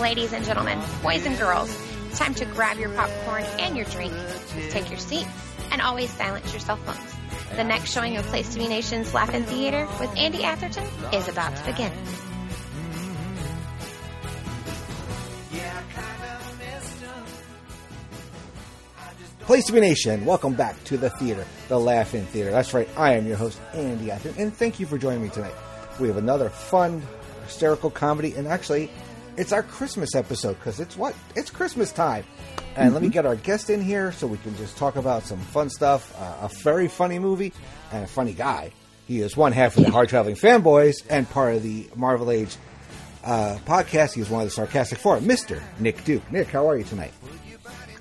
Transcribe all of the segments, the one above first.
Ladies and gentlemen, boys and girls, it's time to grab your popcorn and your drink, take your seats, and always silence your cell phones. The next showing of Place to Be Nation's Laugh-In Theater with Andy Atherton is about to begin. Place to be nation. Welcome back to the theater, the Laugh-In Theater. That's right. I am your host, Andy Atherton, and thank you for joining me tonight. We have another fun, hysterical comedy, and actually, it's our Christmas episode because it's what? It's Christmas time. And let me get our guest in here so we can just talk about some fun stuff. Uh, a very funny movie and a funny guy. He is one half of the Hard Traveling Fanboys and part of the Marvel Age uh, podcast. He is one of the Sarcastic Four, Mr. Nick Duke. Nick, how are you tonight?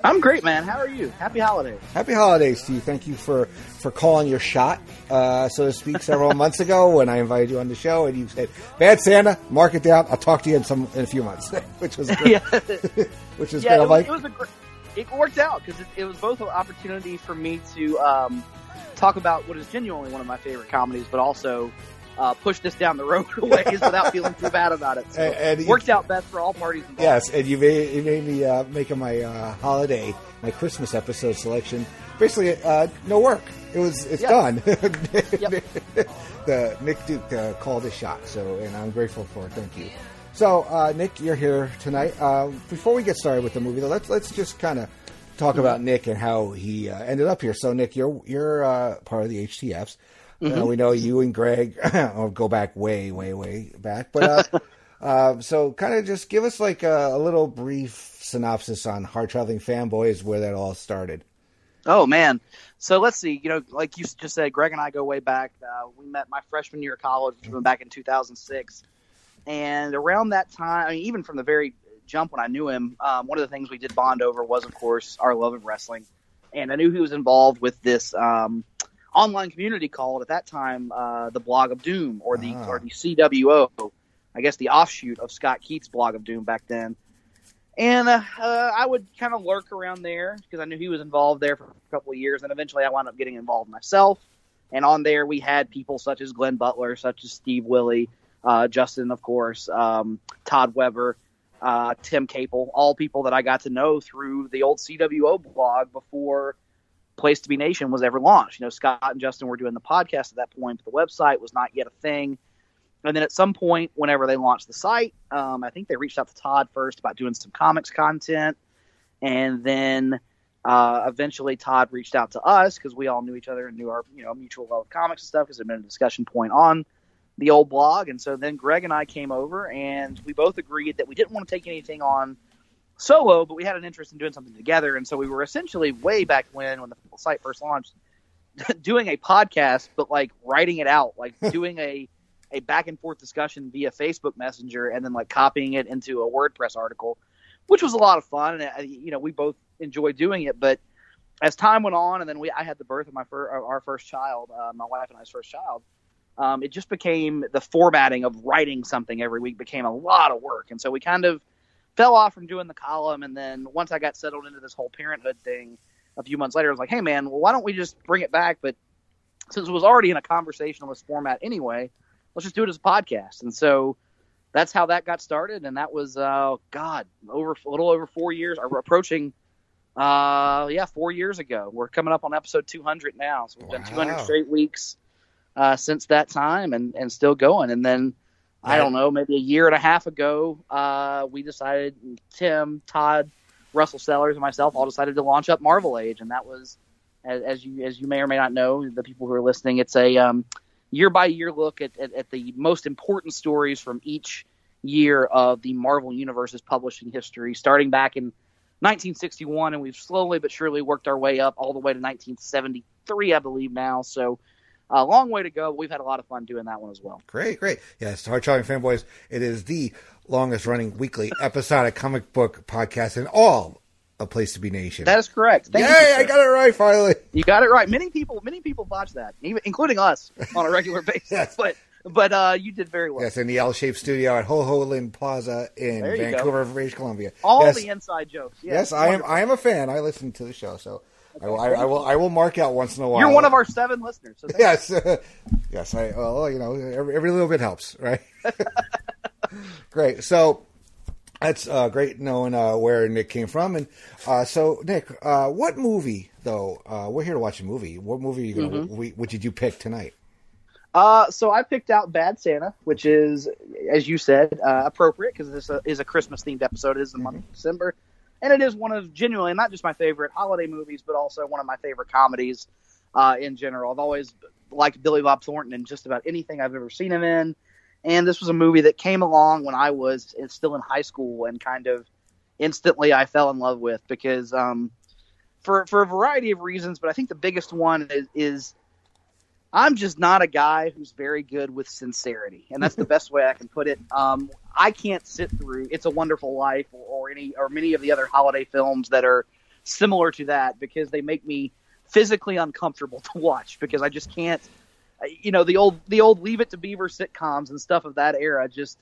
I'm great, man. How are you? Happy holidays. Happy holidays to you. Thank you for, for calling your shot, uh, so to speak, several months ago when I invited you on the show, and you said, "Bad Santa, mark it down. I'll talk to you in some in a few months," which was great. which is yeah. great. It was, like, it was a great. It worked out because it, it was both an opportunity for me to um, talk about what is genuinely one of my favorite comedies, but also uh, push this down the road a ways without feeling too bad about it. So And- and it you- worked out best for all parties involved. yes, and you made you made me uh, making my uh, holiday, my Christmas episode selection. Basically, uh, no work. It was it's Yeah. done. Yep. the Nick Duke uh, called his shot, so and I'm grateful for it. Thank you. So, uh, Nick, you're here tonight. Uh, before we get started with the movie, though, let's let's just kind of talk about Nick and how he uh, ended up here. So, Nick, you're you're uh, part of the HTFs. Uh, we know you and Greg will go back way, way, way back. But uh, uh, so, kind of just give us like a, a little brief synopsis on Hard Traveling Fanboys, where that all started. Oh man. So let's see. You know, like you just said, Greg and I go way back. Uh, we met my freshman year of college, which was back in 2006. And around that time, I mean, even from the very jump when I knew him, um, one of the things we did bond over was, of course, our love of wrestling. And I knew he was involved with this um, online community called at that time uh, the Blog of Doom, or the Ah. or the CWO, I guess the offshoot of Scott Keith's Blog of Doom back then. And uh, uh, I would kind of lurk around there because I knew he was involved there for a couple of years. And eventually I wound up getting involved myself. And on there, we had people such as Glenn Butler, such as Steve Willie, uh, Justin, of course, um, Todd Weber, uh, Tim Capel, all people that I got to know through the old CWO blog before Place to Be Nation was ever launched. You know, Scott and Justin were doing the podcast at that point, but the website was not yet a thing. And then at some point, whenever they launched the site, um, I think they reached out to Todd first about doing some comics content, and then uh, eventually Todd reached out to us because we all knew each other and knew our you know mutual love of comics and stuff because it had been a discussion point on the old blog. And so then Greg and I came over, and we both agreed that we didn't want to take anything on solo, but we had an interest in doing something together. And so we were essentially way back when, when the site first launched, doing a podcast, but like writing it out, like doing a a back and forth discussion via Facebook Messenger, and then like copying it into a WordPress article, which was a lot of fun. And uh, you know, we both enjoyed doing it. But as time went on, and then we I had the birth of my fir- our first child, uh, my wife and I's first child. Um, it just became the formatting of writing something every week became a lot of work, and so we kind of fell off from doing the column. And then once I got settled into this whole parenthood thing, a few months later, I was like, "Hey, man, well, why don't we just bring it back?" But since it was already in a conversationalist format anyway, let's just do it as a podcast. And so that's how that got started. And that was, uh, God, over a little over four years, or approaching, uh, yeah, four years ago. We're coming up on episode 200 now. So we've done 200 straight weeks uh, since that time and, and still going. And then, I don't know, maybe a year and a half ago, uh, we decided, Tim, Todd, Russell Sellers, and myself all decided to launch up Marvel Age. And that was, as, as you as you may or may not know, the people who are listening, it's a um, year by year look at, at, at the most important stories from each year of the Marvel Universe's publishing history, starting back in 1961, and we've slowly but surely worked our way up all the way to 1973, I believe now. So a long way to go. But we've had a lot of fun doing that one as well. Great, great. Yes, Hard Charging Fanboys. It is the longest running weekly episodic comic book podcast in all a place to be nation. That is correct. Thank Yay, you, I got it right finally. You got it right. Many people, many people botch that, even including us on a regular basis. Yes. But but uh, you did very well. Yes, in the L-shaped studio at Ho Ho Lin Plaza in There you go. Vancouver, British Columbia. All yes, the inside jokes. Yes, yes, I am. I am a fan. I listen to the show, so I, will, I, I will. I will mark out once in a while. You're one of our seven listeners. So yes, yes. I well, you know, every, every little bit helps, right? great. So that's uh, great knowing uh, where Nick came from, and uh, so Nick, uh, what movie though? Uh, we're here to watch a movie. What movie are you gonna? Mm-hmm. We, what did you pick tonight? Uh, so I picked out Bad Santa, which is, as you said, uh, appropriate because this uh, is a Christmas themed episode. It is the month of December, and it is one of genuinely not just my favorite holiday movies, but also one of my favorite comedies uh, in general. I've always liked Billy Bob Thornton in just about anything I've ever seen him in, and this was a movie that came along when I was still in high school and kind of instantly I fell in love with because um, for for a variety of reasons, but I think the biggest one is, is I'm just not a guy who's very good with sincerity, and that's the best way I can put it. Um, I can't sit through "It's a Wonderful Life" or, or any or many of the other holiday films that are similar to that because they make me physically uncomfortable to watch because I just can't. You know the old the old Leave It to Beaver sitcoms and stuff of that era. Just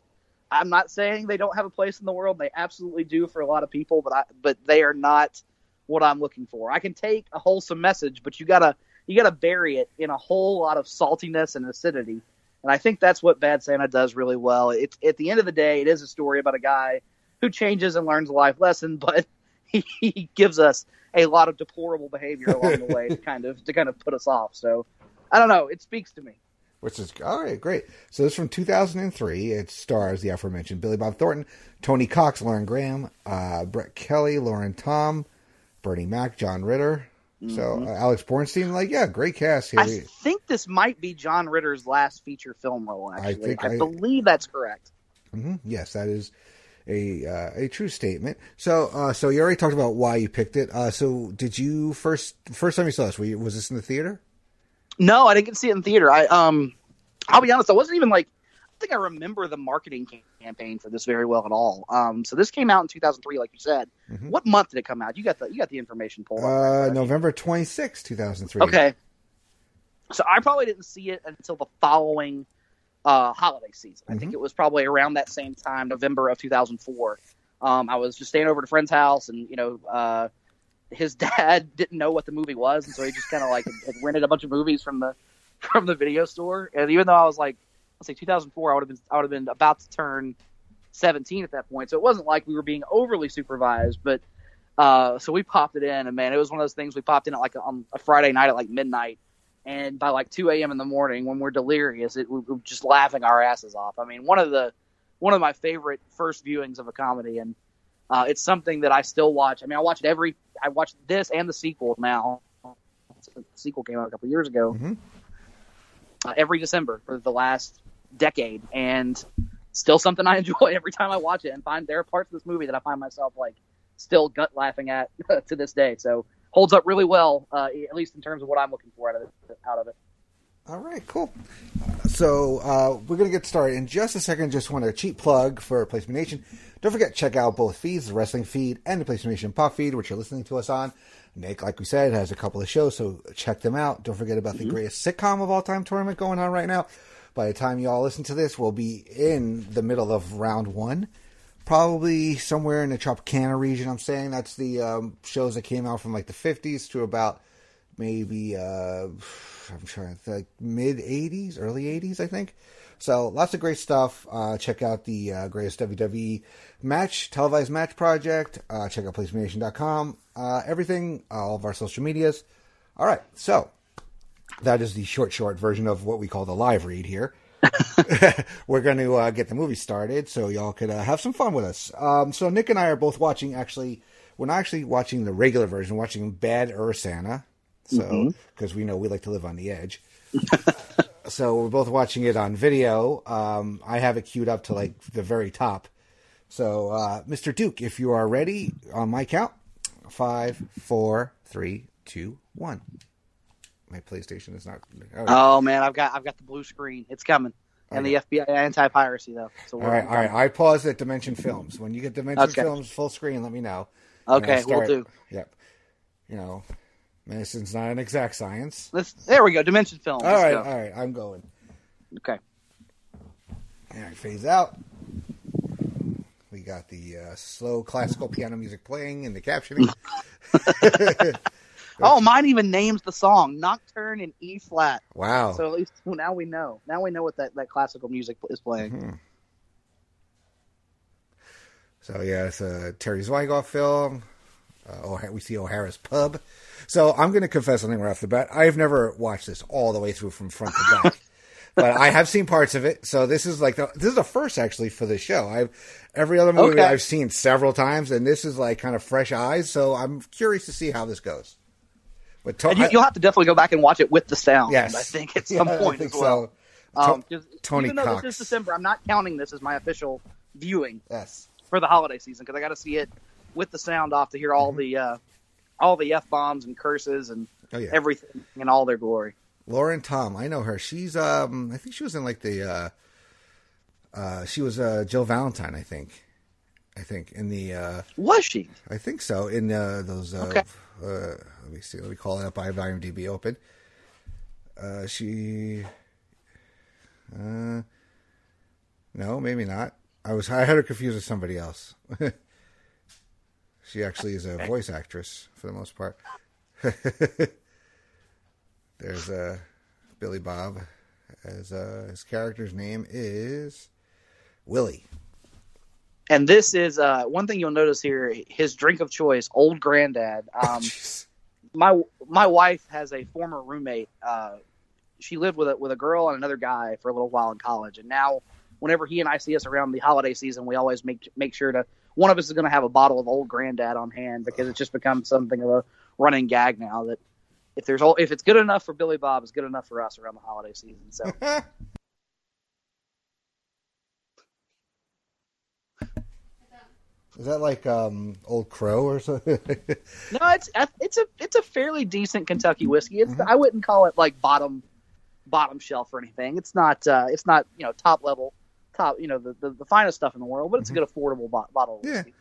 I'm not saying they don't have a place in the world. They absolutely do for a lot of people, but I but they are not what I'm looking for. I can take a wholesome message, but you gotta you gotta bury it in a whole lot of saltiness and acidity. And I think that's what Bad Santa does really well. It's at the end of the day, it is a story about a guy who changes and learns a life lesson, but he, he gives us a lot of deplorable behavior along the way to kind of to kind of put us off. So I don't know. It speaks to me. Which is all right, great. So this is from 2003. It stars the aforementioned Billy Bob Thornton, Tony Cox, Lauren Graham, uh, Brett Kelly, Lauren Tom, Bernie Mac, John Ritter. So uh, Alex Borstein, like yeah, great cast here. I think this might be John Ritter's last feature film role. Actually, I, think I- believe that's correct. Mhm. Yes, that is a uh, a true statement. So uh, so you already talked about why you picked it. Uh, so did you first first time you saw this? Were you, was this in the theater? No, I didn't get to see it in theater. I um, I'll be honest, I wasn't even like. I think I remember the marketing campaign for this very well at all. Um, so this came out in 2003, like you said. What month did it come out? You got the you got the information pulled. up, Uh, right? November twenty sixth, 2003. Okay. So I probably didn't see it until the following uh, holiday season. I think it was probably around that same time, November of 2004. Um, I was just staying over at a friend's house, and you know, uh, his dad didn't know what the movie was, and so he just kind of like had rented a bunch of movies from the from the video store. And even though I was like, let's say 2004, I would have been I would have been about to turn 17 at that point, so it wasn't like we were being overly supervised, but. Uh, so we popped it in, and man, it was one of those things we popped in at like on a Friday night at like midnight, and by like 2 a.m. in the morning when we're delirious, it, we were just laughing our asses off. I mean, one of the one of my favorite first viewings of a comedy, and uh, it's something that I still watch. I mean, I watch it every. I watched this and the sequel now. The sequel came out a couple years ago. Mhm. Uh, every December for the last decade, and still something I enjoy every time I watch it. And find there are parts of this movie that I find myself like still gut laughing at to this day. So holds up really well, uh, at least in terms of what I'm looking for out of it. Out of it. All right, cool. So uh, we're going to get started in just a second. Just want a cheap plug for Place to Be Nation. Don't forget check out both feeds, the wrestling feed and the Place to Be Nation pop feed, which you're listening to us on. Nick, like we said, has a couple of shows, so check them out. Don't forget about the greatest sitcom of all time tournament going on right now. By the time you all listen to this, we'll be in the middle of round one. Probably somewhere in the Tropicana region. I'm saying that's the um, shows that came out from like the 50s to about maybe uh I'm trying to think mid 80s, early 80s, I think. So lots of great stuff. Uh, check out the uh, greatest WWE match, televised match project. Uh, check out PlaceToBeNation.com. Uh, everything, all of our social medias. All right, so that is the short, short version of what we call the live read here. We're going to uh, get the movie started so y'all could uh, have some fun with us. Um, so Nick and I are both watching. Actually, we're not actually watching the regular version. We're watching Badder Santa. So because we know we like to live on the edge. so we're both watching it on video. Um, I have it queued up to like the very top. So, uh, Mr. Duke, if you are ready on my count, five, four, three, two, one. My PlayStation is not. right. Oh man, I've got I've got the blue screen. It's coming. And the FBI anti piracy though. So all right, all right. I pause at Dimension Films. When you get Dimension Okay. Films full screen, let me know. Okay, we'll do. Yep. You know, medicine's not an exact science. Let's there we go. Dimension film. All right, go. all right. I'm going. Okay. All right, phase out. We got the uh, slow classical piano music playing in the captioning. Oh, mine even names the song Nocturne in E flat. wow. So at least well, now we know. Now we know what that, that classical music is playing. Mm-hmm. So yeah, it's a Terry Zwigoff film. Uh, O'Ha- we see O'Hara's pub. So I'm going to confess something right off the bat. I've never watched this all the way through from front to back, but I have seen parts of it. So this is like the, this is the first actually for the show. I've every other movie Okay. I've seen several times, and this is like kind of fresh eyes. So I'm curious to see how this goes. But you, you'll have to definitely go back and watch it with the sound. yes, I think at Yeah, some I point think as well. so. Um, To- Tony even though Cox. this is December, I'm not counting this as my official viewing Yes. for the holiday season because I got to see it with the sound off to hear all the uh, all the f bombs and curses and Oh yeah. everything in all their glory. Lauren Tom, I know her. She's um I think she was in like the uh uh she was uh Jill Valentine, I think. I think in the uh Was she? I think so in uh those uh, Okay. uh let me see, let me call it up. I have IMDb open. Uh she uh no, maybe not. I was I had her confused with somebody else. she actually is a voice actress for the most part. There's uh, Billy Bob, as uh, his character's name is Willie. And this is uh, one thing you'll notice here. His drink of choice, Old Granddad. Um, my my wife has a former roommate. Uh, she lived with a with a girl and another guy for a little while in college, and now whenever he and I see us around the holiday season, we always make make sure to one of us is going to have a bottle of Old Granddad on hand because it's just become something of a running gag now that if there's all if it's good enough for Billy Bob, it's good enough for us around the holiday season. So Is that like um, Old Crow or something? no, it's it's a it's a fairly decent Kentucky whiskey. It's I wouldn't call it like bottom bottom shelf or anything. It's not uh, it's not you know top level top you know the, the, the finest stuff in the world, but it's a good affordable bo- bottle. Of Yeah. whiskey.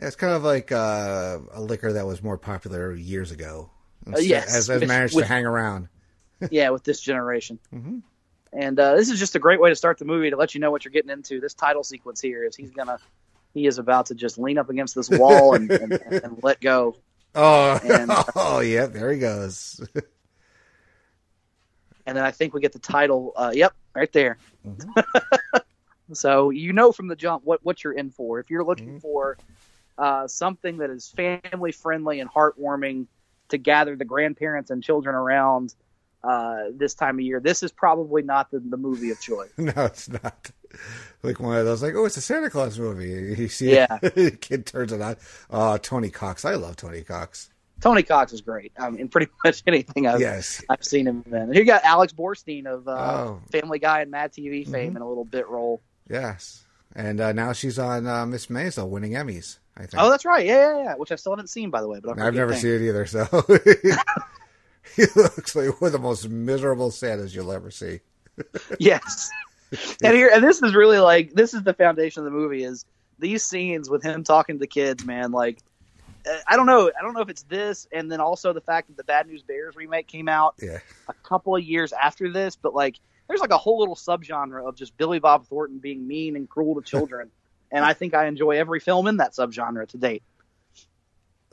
yeah, it's kind of like uh, a liquor that was more popular years ago. Uh, yes, has, has managed with- to hang around. yeah, with this generation. Mhm. And uh, this is just a great way to start the movie to let you know what you're getting into. This title sequence here is he's gonna he is about to just lean up against this wall and, and, and let go. Oh, And- oh, yeah, there he goes. And then I think we get the title. Uh, yep, right there. so you know from the jump what what you're in for. If you're looking for uh, something that is family friendly and heartwarming to gather the grandparents and children around uh, this time of year, this is probably not the, the movie of choice. no, it's not. Like one of those, like, oh, it's a Santa Claus movie. You see, Yeah. it, kid turns it on. Oh, Tony Cox. I love Tony Cox. Tony Cox is great. I mean, pretty much anything I've Yes. I've seen him in. And you got Alex Borstein of uh, Oh. Family Guy and Mad TV fame in a little bit role. Yes. And uh, now she's on uh, Miss Maisel winning Emmys, I think. Oh, that's right. Yeah, yeah, yeah. Which I still haven't seen, by the way. But I've never seen it either, so he looks like one of the most miserable Santas you'll ever see. Yes. and here, and this is really like this is the foundation of the movie is these scenes with him talking to kids, man. Like, uh, I don't know, I don't know if it's this, and then also the fact that the Bad News Bears remake came out Yeah. a couple of years after this, but like, there's like a whole little subgenre of just Billy Bob Thornton being mean and cruel to children, and I think I enjoy every film in that subgenre to date.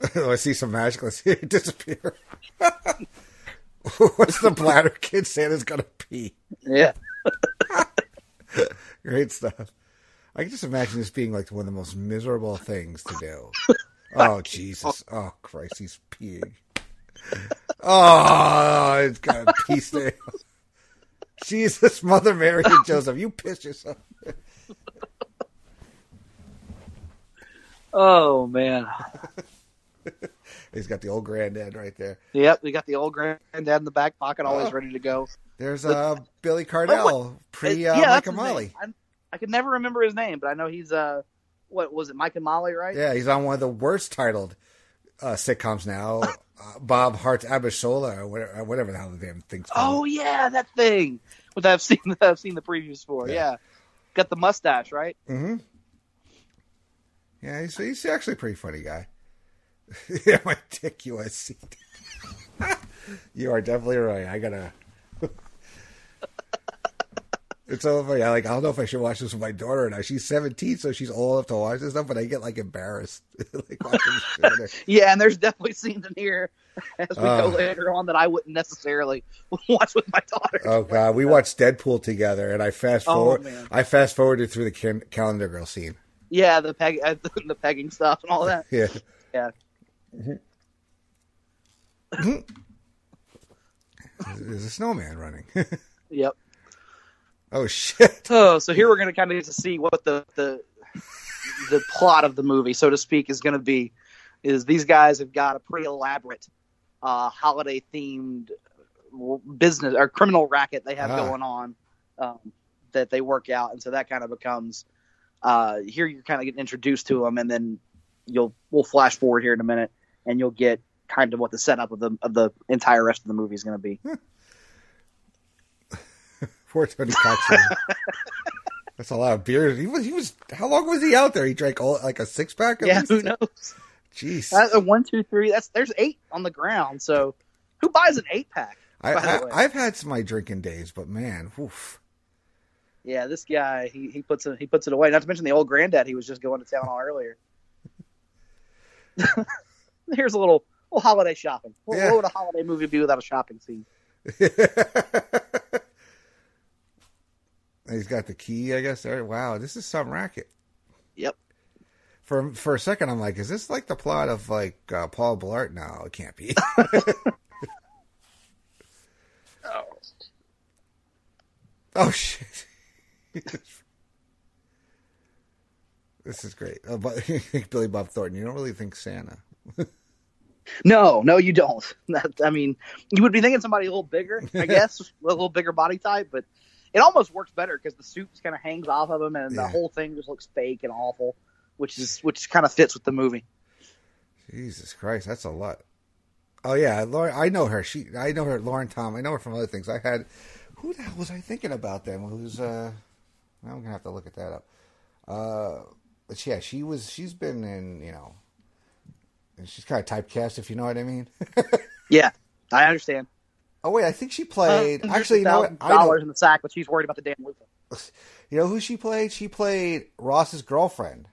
Oh, I see some magic. Let's see it disappear. What's the bladder kid Santa's gonna pee? Yeah. Great stuff. I can just imagine this being like one of the most miserable things to do. Oh Jesus! Oh Christ, he's peeing. Oh, it's got a pee stain. Jesus, Mother Mary and Joseph, you pissed yourself. Oh man. He's got the old granddad right there. Yep, we got the old granddad in the back pocket, always Oh. ready to go. There's uh Billy Gardell, pre uh, yeah, Mike and. Molly. I, I could never remember his name, but I know he's uh, what was it, Mike and Molly, right? Yeah, he's on one of the worst titled uh, sitcoms now. uh, Bob Hearts Abishola, or whatever, whatever the hell the damn thing's called. Oh yeah, that thing. What I've seen, I've seen the previews for. Yeah. Yeah, got the mustache, right? Mm-hmm. Yeah, he's, he's actually a pretty funny guy. Yeah, my dick USC. you are definitely right. I gotta. it's so funny. I like. I don't know if I should watch this with my daughter or not. She's seventeen, so she's old enough to watch this stuff. But I get like embarrassed, like watching this shit. Yeah, and there's definitely scenes in here as we Oh. go later on that I wouldn't necessarily watch with my daughter. Oh god, we watched Deadpool together, and I fast Oh, forward. man. I fast forwarded through the calendar girl scene. Yeah, the peg, uh, the pegging stuff and all that. Yeah. Yeah. There's a snowman running. Yep. oh shit! Oh, so here we're going to kind of get to see what the the the plot of the movie, so to speak, is going to be. Is these guys have got a pretty elaborate uh, holiday themed business or criminal racket they have Ah. going on um, that they work out, and so that kind of becomes uh, here. You're kind of getting introduced to them, and then you'll we'll flash forward here in a minute, and you'll get kind of what the setup of the of the entire rest of the movie is going to be. Poor Tony Coxon. That's a lot of beer. He was. He was. How long was he out there? He drank all, like a six pack. Yeah, who knows? Jeez. That's a one, two, three. That's there's eight on the ground. So who buys an eight pack? I, by the way? I, I've had some of my drinking days, but man, oof. Yeah, this guy he, he puts it he puts it away. Not to mention the old granddad he was just going to town on earlier. Here's a little little holiday shopping. What, Yeah. what would a holiday movie be without a shopping scene? He's got the key, I guess. Wow, this is some racket. Yep. For for a second, I'm like, is this like the plot of like uh, Paul Blart? No, it can't be. oh shit! this is great. Uh, but Billy Bob Thornton, you don't really think Santa? No, no, you don't. That, I mean, you would be thinking somebody a little bigger, I guess, a little bigger body type, but it almost works better because the suit kind of hangs off of him, and Yeah. the whole thing just looks fake and awful, which is which kind of fits with the movie. Jesus Christ, that's a lot. Oh yeah, Lauren. I know her. She. I know her. Lauren Tom. I know her from other things. I had. Who the hell was I thinking about them? Who's uh? I'm gonna have to look at that up. Uh, but yeah, she was. She's been in. You know. And She's kind of typecast, if you know what I mean. Yeah, I understand. oh wait, I think she played. Uh, actually, you know what? Dollars in the sack, but she's worried about the damn loofah. you know who she played? She played Ross's girlfriend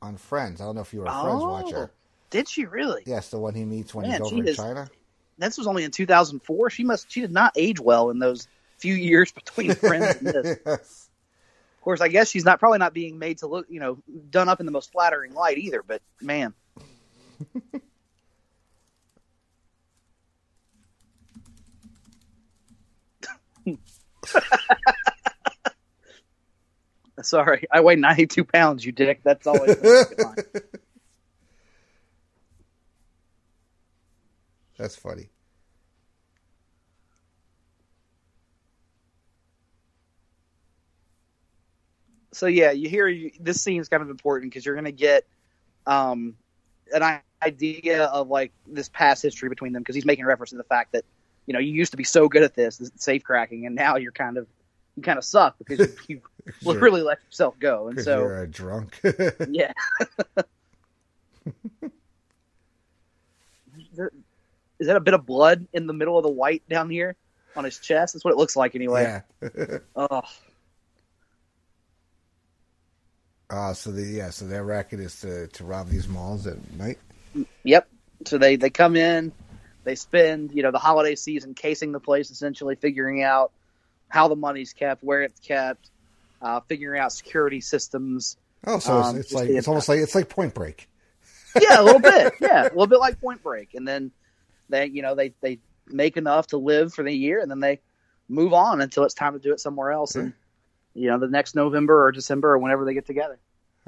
on Friends. I don't know if you were a Friends Oh. watcher. Did she really? Yes, the one he meets when Man, he's over in is- China. This was only in 2004. She must. She did not age well in those few years between Friends and this. yes. Of course, I guess she's not probably not being made to look, you know, done up in the most flattering light either. But man, sorry, I weigh 92 pounds, you dick. That's always. a good line. That's funny. so yeah, you hear you, this scene is kind of important because you're going to get um, an idea of like this past history between them because he's making reference to the fact that you know you used to be so good at this, this safe cracking, and now you're kind of you kind of suck because you, you Sure. really let yourself go, and so you're a drunk. yeah. Is there- is that a bit of blood in the middle of the white down here on his chest? That's what it looks like anyway. yeah. Oh, Uh, so the yeah, so their racket is to, to rob these malls at night. Yep. So they they come in, they spend you know the holiday season casing the place, essentially figuring out how the money's kept, where it's kept, uh, figuring out security systems. Oh, so Um, it's, it's like it's almost like it's like Point Break. Yeah, a little bit. Yeah, a little bit like Point Break, and then they you know they they make enough to live for the year, and then they move on until it's time to do it somewhere else, and you know the next November or December or whenever they get together.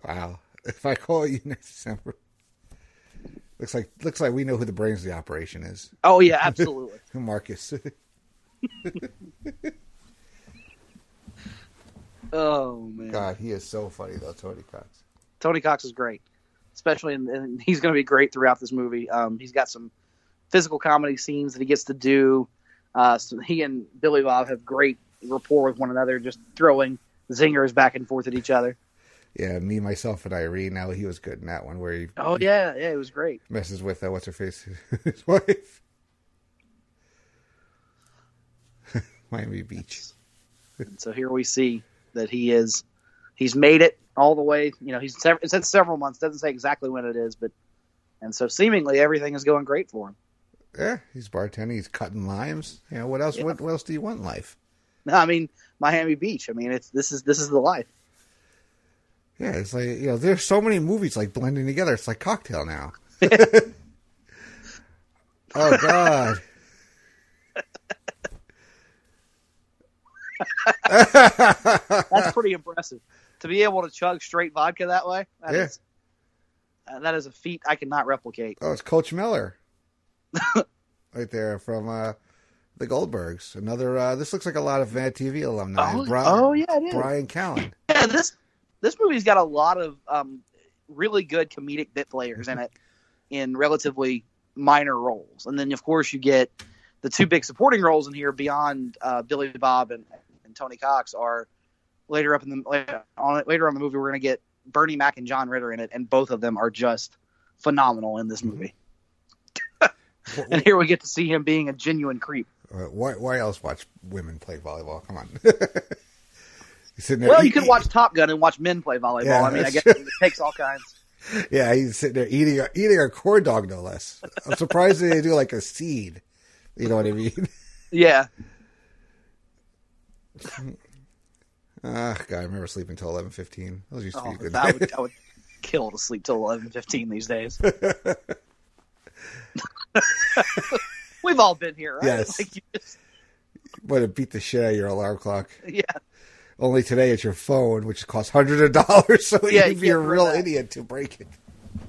Wow! If I call you next December, looks like looks like we know who the brains of the operation is. Oh yeah, absolutely. Who Marcus. oh man, God, he is so funny though, Tony Cox. Tony Cox is great, especially in, and he's going to be great throughout this movie. Um, he's got some physical comedy scenes that he gets to do. Uh, so he and Billy Bob have great rapport with one another, just throwing zingers back and forth at each other. Yeah, me, myself, and Irene. Now he was good in that one where he Oh yeah, yeah, it was great. messes with uh, what's her face, his wife. Miami Beach. And so here we see that he is he's made it all the way. You know, he's sev- said several months. Doesn't say exactly when it is, but and so seemingly everything is going great for him. Yeah, he's bartending. He's cutting limes. You know what else? Yeah. What, what else do you want in life? I mean, Miami Beach. I mean, it's this is this is the life. Yeah, it's like you know, there's so many movies like blending together. It's like cocktail now. oh God. That's pretty impressive to be able to chug straight vodka that way. That Yeah. is- uh, that is a feat I cannot replicate. Oh, it's Coach Mellor, right there from uh, the Goldbergs. Another. Uh, this looks like a lot of Mad TV alumni. Oh, oh, yeah, it is. Bryan Callen. Yeah, this this movie's got a lot of um, really good comedic bit players in it in relatively minor roles, and then of course you get the two big supporting roles in here beyond uh, Billy Bob and, and Tony Cox are later up in the later on later on the movie we're going to get Bernie Mac and John Ritter in it, and both of them are just phenomenal in this movie. and here we get to see him being a genuine creep. Why? Why else watch women play volleyball? Come on. he's sitting there. Well, you could watch Top Gun and watch men play volleyball. Yeah, I mean, I guess true. it takes all kinds. Yeah, he's sitting there eating a, eating a corn dog, no less. I'm surprised they do like a seed. You know what I mean? Yeah. Ah, God, I remember sleeping until eleven fifteen. Those used to be Oh, a good. I would, I would kill to sleep till eleven fifteen these days. We've all been here, right? Yes. Like you just, But it beat the shit out of your alarm clock. yeah. Only today it's your phone, which costs hundreds of dollars. So Yeah, you'd be a real that. idiot to break it.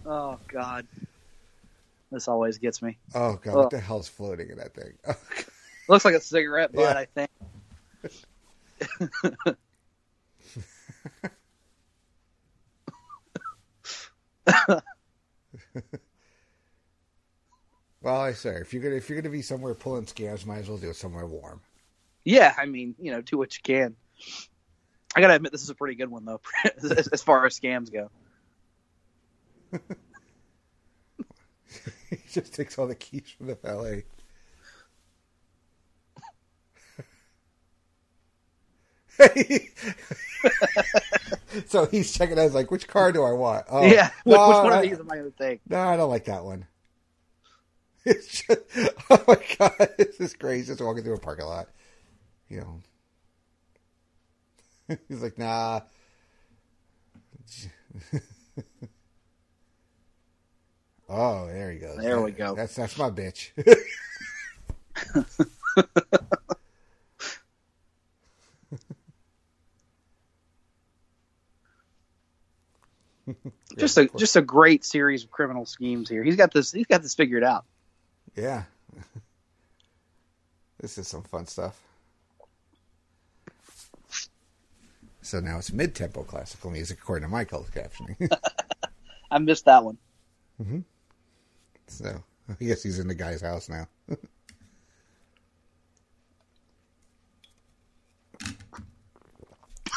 Oh God. This always gets me. Oh God, Oh. what the hell's floating in that thing? Oh, Looks like a cigarette butt, Yeah. I think. Well, I say if you're gonna if you're gonna be somewhere pulling scams, might as well do it somewhere warm. Yeah, I mean, you know, do what you can. I gotta admit, this is a pretty good one though, as, as far as scams go. he just takes all the keys from the valet. so he's checking out. Like, "Which car do I want?" Oh, yeah, which, no, which one I- of uh, these am I gonna take? No, I don't like that one. It's just, oh my god, this is crazy. Just walking through a parking lot, you know. He's like, nah. oh, there he goes. There we go. That's that's my bitch. Just a just a great series of criminal schemes here. He's got this. He's got this figured out. Yeah. This is some fun stuff. So now it's mid-tempo classical music according to my closed captioning. I missed that one. Mm-hmm. So I guess he's in the guy's house now.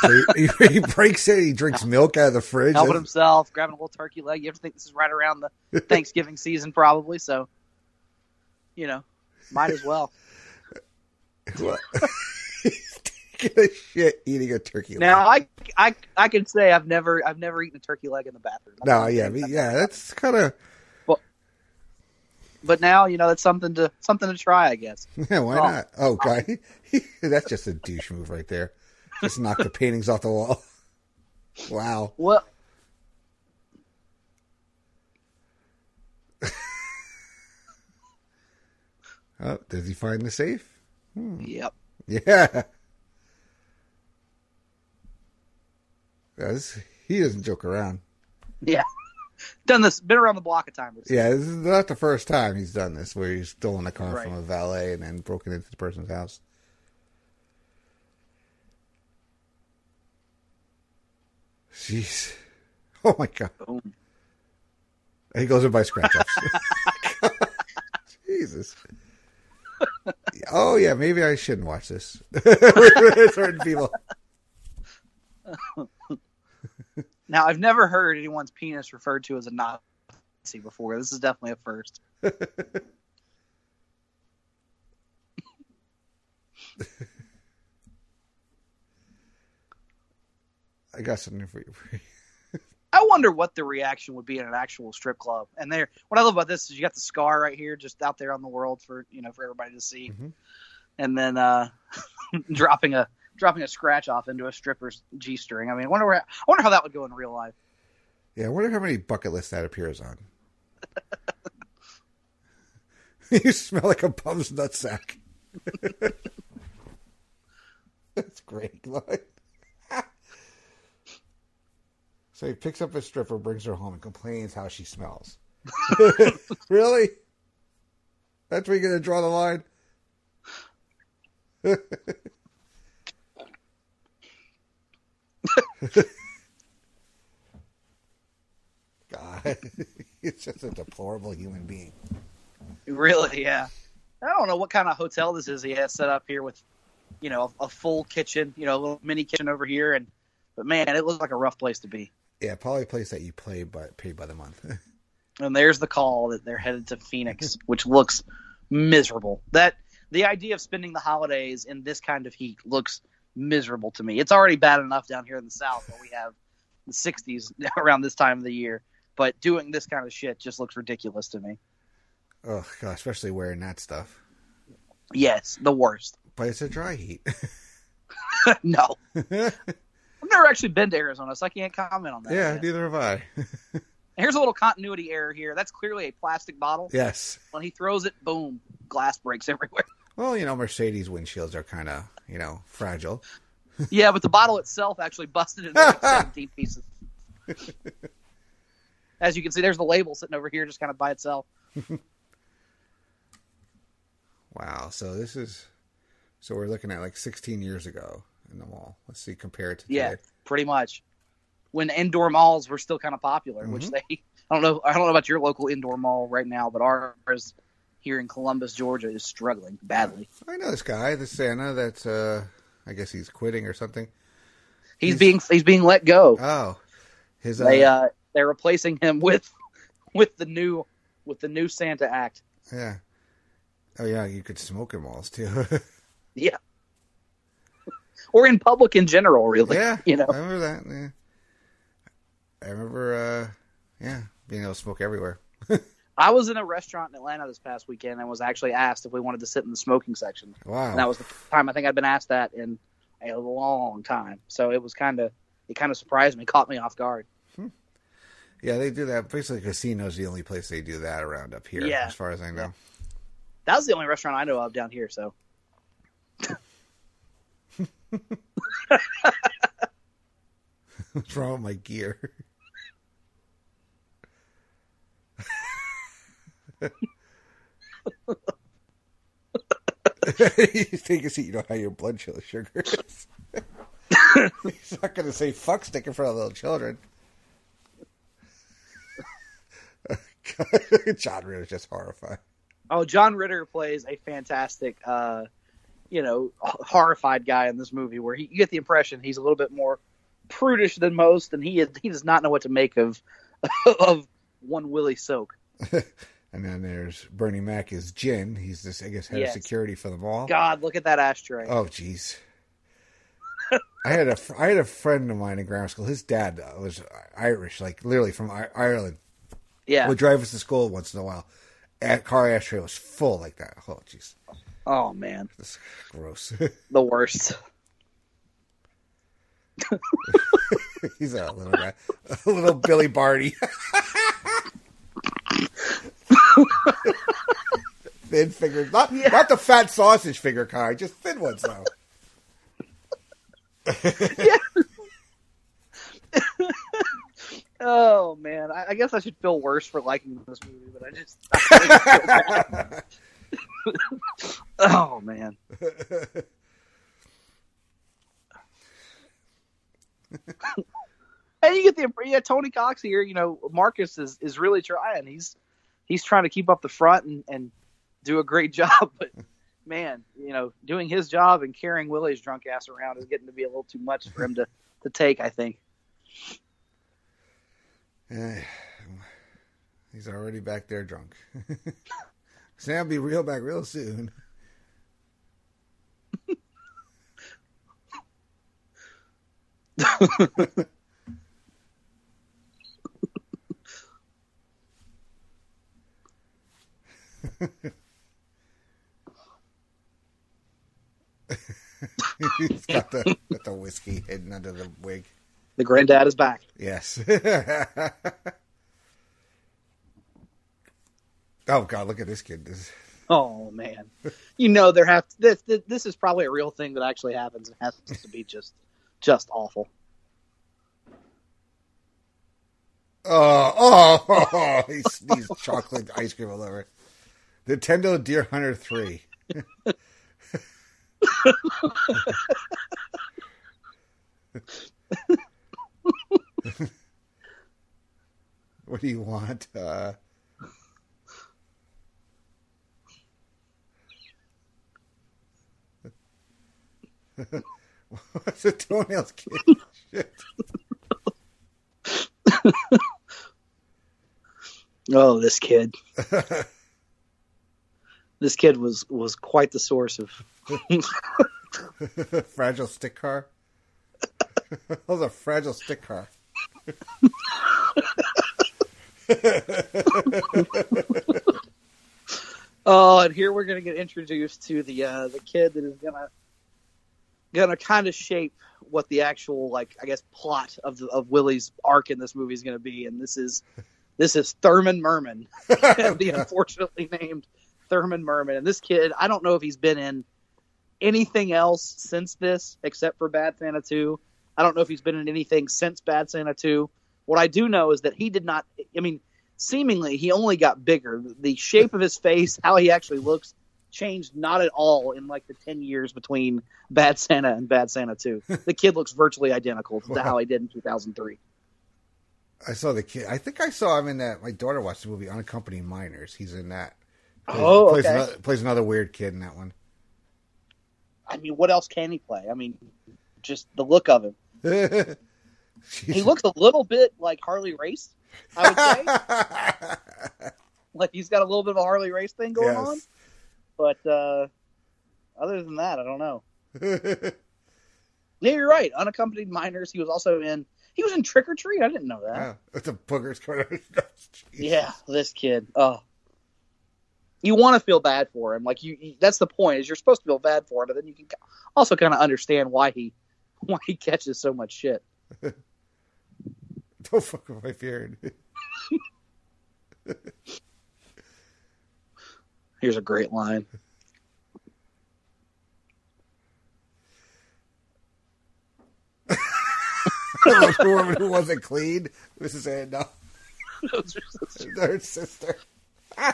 so he, he, he breaks it. He drinks milk out of the fridge. Helping himself, grabbing a little turkey leg. You have to think this is right around the Thanksgiving season, probably. So, you know, might as well. What? he's taking a shit eating a turkey. leg. Now, I, I, I can say I've never, I've never eaten a turkey leg in the bathroom. I'm no, yeah, but yeah, that's kind of But but now, you know, that's something to, something to try, I guess. yeah. Why Oh. not? Oh, god, that's just a douche move right there. Just knock the paintings off the wall. Wow. Well, Oh, does he find the safe? Hmm. Yep. Yeah. That's, he doesn't joke around. Yeah. Done this, been around the block a time. Yeah, this is not the first time he's done this, where he's stolen a car right. from a valet and then broken into the person's house. Jeez. Oh my god. Boom. He goes and buys scratch offs. Jesus. Oh yeah, maybe I shouldn't watch this. Certain people. Now, I've never heard anyone's penis referred to as a Nazi before. This is definitely a first. I got something for you. I wonder what the reaction would be in an actual strip club. And there, what I love about this is you got the scar right here, just out there on the world for you know for everybody to see, Mhm. and then uh, dropping a dropping a scratch off into a stripper's g string. I mean, I wonder where, I wonder how that would go in real life. Yeah, I wonder how many bucket lists that appears on. you smell like a bum's nutsack. That's great. So he picks up a stripper, brings her home, and complains how she smells. really? That's where you're going to draw the line? God, he's just a deplorable human being. Really, yeah. I don't know what kind of hotel this is he has set up here with, you know, a, a full kitchen, you know, a little mini kitchen over here, and but man, it looks like a rough place to be. Yeah, probably a place that you play but pay by the month. And there's the call that they're headed to Phoenix, which looks miserable. That the idea of spending the holidays in this kind of heat looks miserable to me. It's already bad enough down here in the South where we have the 60s around this time of the year, but doing this kind of shit just looks ridiculous to me. oh god, especially wearing that stuff. Yes, the worst. But it's a dry heat. no, I've never actually been to Arizona, so I can't comment on that. yeah, yet. neither have I. Here's a little continuity error here. That's clearly a plastic bottle. yes. When he throws it, boom, glass breaks everywhere. Well, you know, Mercedes windshields are kind of, you know, fragile. yeah, but the bottle itself actually busted into like 17 pieces. As you can see, there's the label sitting over here, just kind of by itself. Wow. So this is, so we're looking at like 16 years ago in the mall. Let's see, compare it to Yeah, today. pretty much. When indoor malls were still kind of popular, which Mhm. they, I don't know, I don't know about your local indoor mall right now, but ours here in Columbus, Georgia, is struggling badly. I know this guy, the Santa. That's, uh, I guess he's quitting or something. He's, He's- being he's being let go. Oh, his. Uh, they uh they're replacing him with with the new with the new Santa Act. yeah. Oh yeah, you could smoke in malls too. Yeah. Or in public in general, really. yeah, You know. I remember that. Yeah. I remember. uh Yeah, being able to smoke everywhere. I was in a restaurant in Atlanta this past weekend and was actually asked if we wanted to sit in the smoking section. Wow. And that was the time I think I'd been asked that in a long time. So it was kind of it kind of surprised me, caught me off guard. Yeah, they do that. Basically, casino's the only place they do that around up here, Yeah. as far as I know. That was the only restaurant I know of down here. So What's wrong with my gear? you take a seat. You know how your blood sugar is. He's not going to say "fuck" stick in front of little children. John Ritter's just horrified. Oh, John Ritter plays a fantastic, uh, you know, horrified guy in this movie. Where he, you get the impression he's a little bit more prudish than most, and he is, he does not know what to make of of one Willie Soke. And then there's Bernie Mac is Gin. He's this, I guess, head Yes. of security for the mall. God, look at that ashtray. Oh, jeez. I had a I had a friend of mine in grammar school. His dad was Irish, like literally from Ireland. yeah. Would drive us to school once in a while. At car ashtray was full like that. Oh, jeez, Oh man, this is gross. the worst. He's a little guy, a little Billy Barty. thin fingers, not not the fat sausage finger kind, just thin ones though. Oh man, I, I guess I should feel worse for liking this movie, but I just. I really feel bad. oh man. hey, you get the yeah Tony Cox here. You know, Marcus is is really trying. He's he's trying to keep up the front and and do a great job, but. Man, you know, doing his job and carrying Willie's drunk ass around is getting to be a little too much for him to, to take. I think. Eh, he's already back there drunk. Sam be real back real soon. He's got the got the whiskey hidden under the wig. The granddad is back. Yes. oh God! Look at this kid. This, Oh man, you know there have this, this. This is probably a real thing that actually happens. It has to be just, just awful. oh, oh, oh, he sneezed chocolate ice cream all over. Nintendo Deer Hunter Three. what do you want? Uh, what's the toenails kid? Shit. Oh, this kid. this kid was was quite the source of. Fraggle-Stick car. that was a Fraggle-Stick car. Oh, and here we're gonna get introduced to the uh, the kid that is gonna gonna kind of shape what the actual like I guess plot of the, of Willie's arc in this movie is gonna be, and this is this is Thurman Merman, the unfortunately named Thurman Merman, and this kid I don't know if he's been in anything else since this except for Bad Santa Two. I don't know if he's been in anything since Bad Santa Two. What I do know is that he did not. I mean, seemingly he only got bigger. The shape of his face, how he actually looks, changed not at all in like the ten years between Bad Santa and Bad Santa Two. the kid looks virtually identical to how he did in two thousand three. I saw the kid. I think I saw him in that. My daughter watched the movie Unaccompanied Minors. He's in that. Plays, Oh, plays, okay. another, plays another weird kid in that one. I mean, what else can he play? I mean, just the look of him. He looks a little bit like Harley Race. I would say, like he's got a little bit of a Harley Race thing going on. But uh, other than that, I don't know. Yeah, you're right. Unaccompanied minors. He was also in. He was in Trick or Treat. I didn't know that. yeah, with the boogers coming out of his nose. Jeez. Yeah, this kid. Oh, you want to feel bad for him. Like you, you- that's the point. Is you're supposed to feel bad for him, but then you can also kind of understand why he, why he catches so much shit. Don't fuck with my beard. Here's a great line. the woman who wasn't clean. This is saying no. Her sister.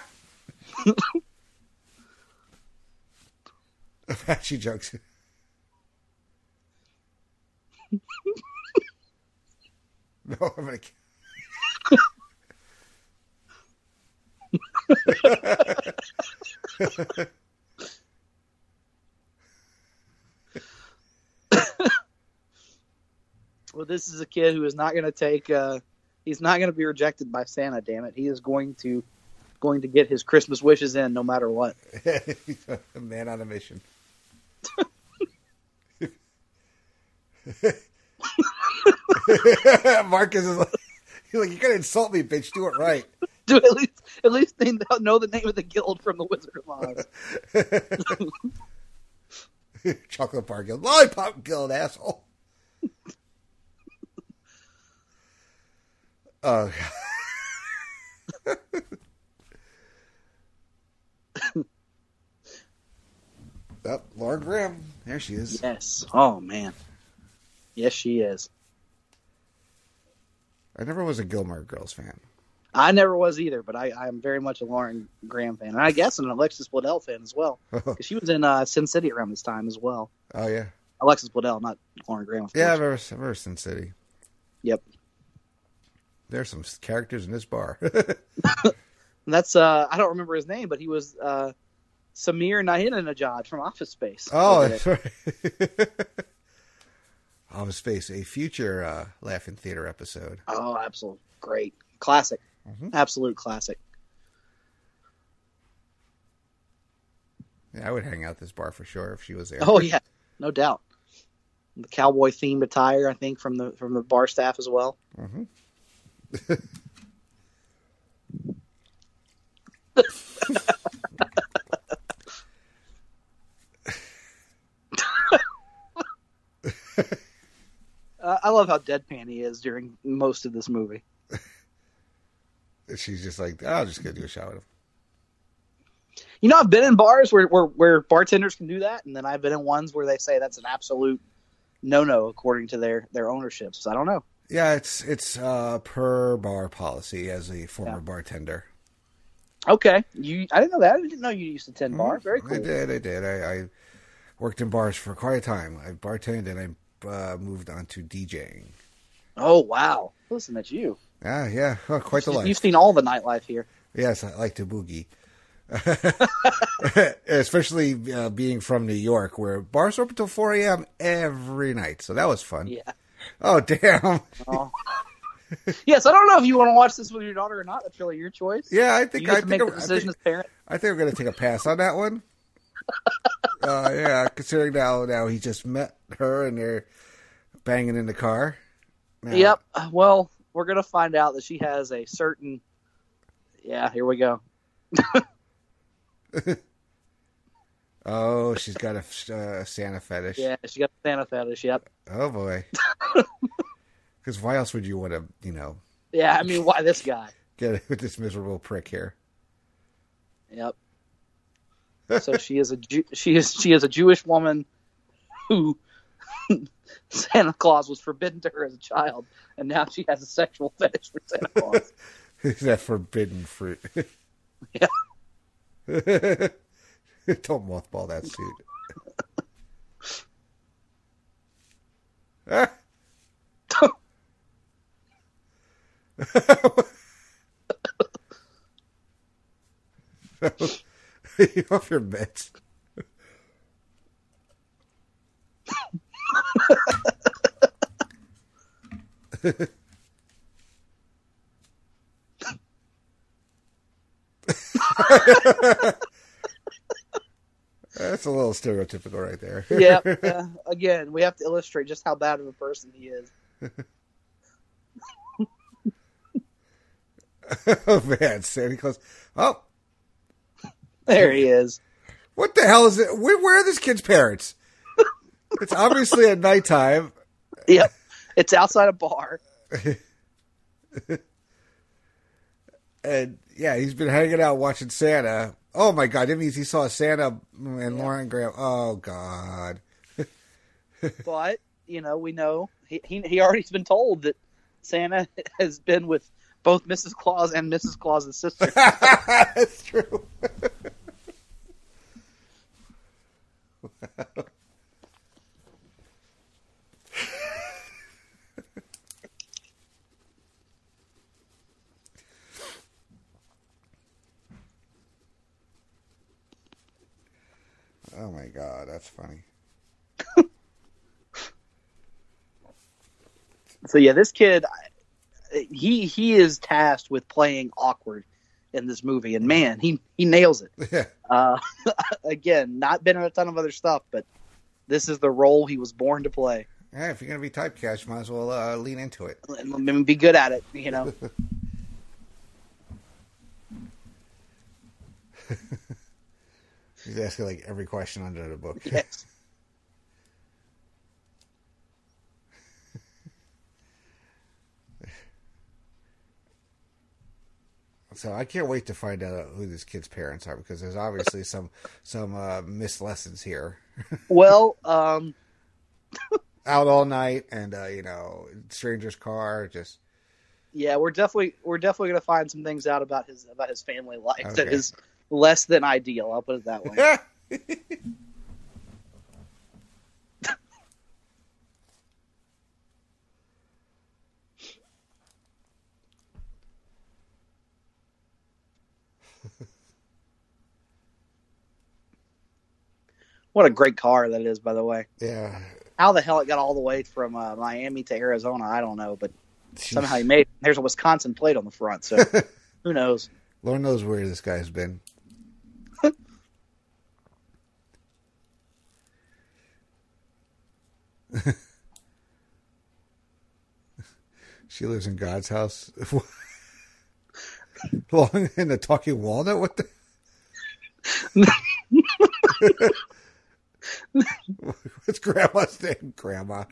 Apache jokes. no, I'm gonna. Well, this is a kid who is not going to take. Uh, he's not going to be rejected by Santa. Damn it, he is going to, going to get his Christmas wishes in no matter what. A man on a mission. Marcus is like, like, you gotta insult me, bitch. Do it right. Do at least, at least they know the name of the guild from the Wizard of Oz. Chocolate bar guild, lollipop guild, asshole. Oh. oh, Lauren Graham. There she is. Yes. Oh man. Yes, she is. I never was a Gilmore Girls fan. I never was either, but I, I'm very much a Lauren Graham fan, and I guess an Alexis Bledel fan as well, because she was in uh, Sin City around this time as well. Oh yeah, Alexis Bledel, not Lauren Graham. Yeah. I've ever, I've ever Sin City. Yep. there's some characters in this bar. That's uh, I don't remember his name, but he was uh, Samir Nagheenanajar from Office Space. oh, that's right. Office Space, a future uh, Laugh-In Theater episode. oh, absolute great classic, Mhm. absolute classic. Yeah, I would hang out this bar for sure if she was there. Oh yeah, no doubt. The cowboy themed attire, I think, from the from the bar staff as well. Mhm. Uh, I love how deadpan he is during most of this movie. She's just like, "Oh, I'll just go do a shot with him. You know, I've been in bars where, where where bartenders can do that, and then I've been in ones where they say that's an absolute no no according to their their ownership. So I don't know. Yeah, it's it's uh, per bar policy as a former Yeah. bartender. Okay, you I didn't know that. I didn't know you used to tend bar. Very cool. I did, I did. I, I worked in bars for quite a time. I bartended and I uh, moved on to DJing. Oh wow, listen, that's you. Ah, yeah, oh, quite the life. You've seen all the nightlife here. Yes, I like to boogie. Especially uh, being from New York, where bars open till 4 a.m. every night. So that was fun. Yeah. Oh, damn. Oh. yes, I don't know if you want to watch this with your daughter or not. That's really your choice. Yeah, I think I think, I decision think as parent. I think I'm going to take a pass on that one. uh, yeah, considering now now he just met her and they're banging in the car. Now- Yep. Well, we're gonna find out that she has a certain. Yeah, here we go. Oh, she's got a uh, Santa fetish. Yeah, she got the Santa fetish. Yep. Oh boy. Because why else would you want to, you know, Yeah, I mean, why this guy? get it with this miserable prick here? Yep. So she is a Jew- she is she is a Jewish woman who Santa Claus was forbidden to her as a child, and now she has a sexual fetish for Santa Claus. Is that forbidden fruit? Yeah. Don't mothball that suit. Ah. You off your meds. That's a little stereotypical right there. yeah. uh, again, we have to illustrate just how bad of a person he is. oh man, Santa Claus. Oh, There he is. what the hell is it? Where, where are this kid's parents? It's obviously at nighttime. Yep. It's outside a bar. And yeah, he's been hanging out watching Santa. Oh my god, that means he saw Santa and Lauren Graham. Oh god. But, you know, we know he, he he already's been told that Santa has been with both Mrs. Claus and Mrs. Claus's sister. That's true. oh my god, that's funny. so yeah, this kid he he is tasked with playing awkward in this movie and man, he he nails it. Yeah. Uh again, not been in a ton of other stuff, but this is the role he was born to play. Yeah, if you're gonna be typecast, might as well uh, lean into it. And and be good at it, you know. He's asking like every question under the book. yes. So I can't wait to find out who this kid's parents are because there's obviously some some uh, missed lessons here. Well, um Out all night and uh, you know, stranger's car. Just yeah, we're definitely we're definitely going to find some things out about his about his family life that Okay. is less than ideal. I'll put it that way. What a great car that is, by the way. Yeah. How the hell it got all the way from uh, Miami to Arizona, I don't know, but somehow he made it. There's a Wisconsin plate on the front, so who knows? Lord knows where this guy's been. she lives in God's house. Long in the talking walnut. What the? What's Grandma's name? Grandma.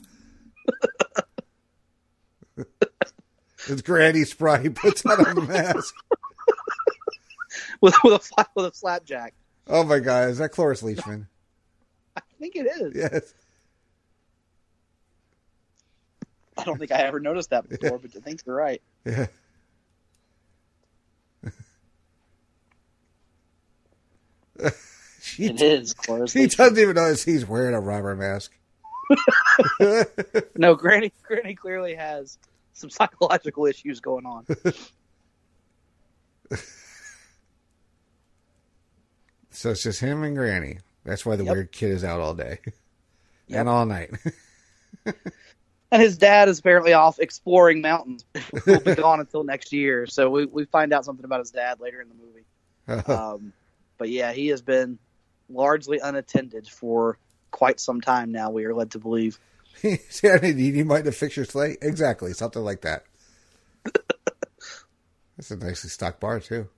it's Granny Spry. He puts on a mask. With with a flat, with a slapjack. Oh my God! Is that Cloris Leachman? I think it is. Yes. I don't think I ever noticed that before, but I think you're right. Yeah. she, It is. Cloris He doesn't even notice he's wearing a rubber mask. No, Granny Granny clearly has some psychological issues going on. So it's just him and Granny. That's why the Yep. weird kid is out all day Yep. and all night. And his dad is apparently off exploring mountains. He'll be gone until next year. So we, we find out something about his dad later in the movie. Um, but yeah, he has been largely unattended for quite some time now, we are led to believe. See, I you might have fixed your sleigh. Exactly, something like that. That's a nicely stocked bar too.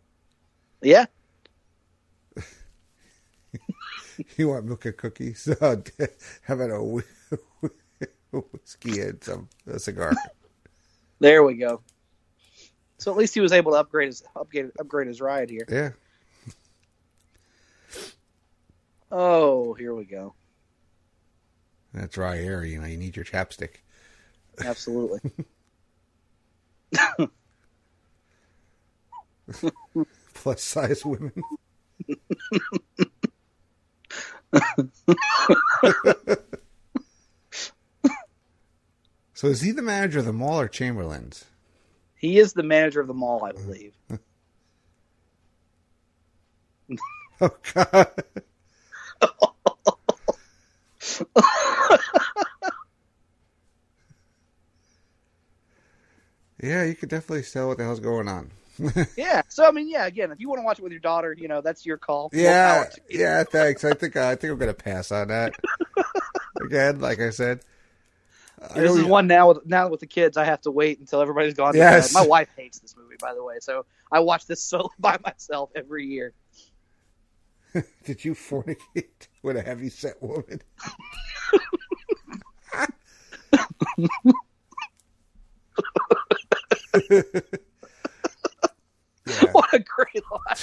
Yeah. You want milk and cookies? Uh, How about a whi- whiskey and some a cigar? There we go. So at least he was able to upgrade his upgrade, upgrade his ride here. Yeah. Oh, here we go. That dry air, you know, you need your chapstick. Absolutely. Plus size women. so is he the manager of the mall or Chamberlain's? he is the manager of the mall, I believe. Oh God! yeah, you could definitely tell what the hell's going on. Yeah. So I mean, yeah. Again, if you want to watch it with your daughter, you know that's your call. Yeah, you. yeah. Thanks. I think I think I'm gonna pass on that. Again, like I said, I This is always- one now with now with the kids. I have to wait until everybody's gone Yes. bed. My wife hates this movie, by the way, so I watch this solo by myself every year. Did you fornicate with a heavy set woman? yeah. What a great line!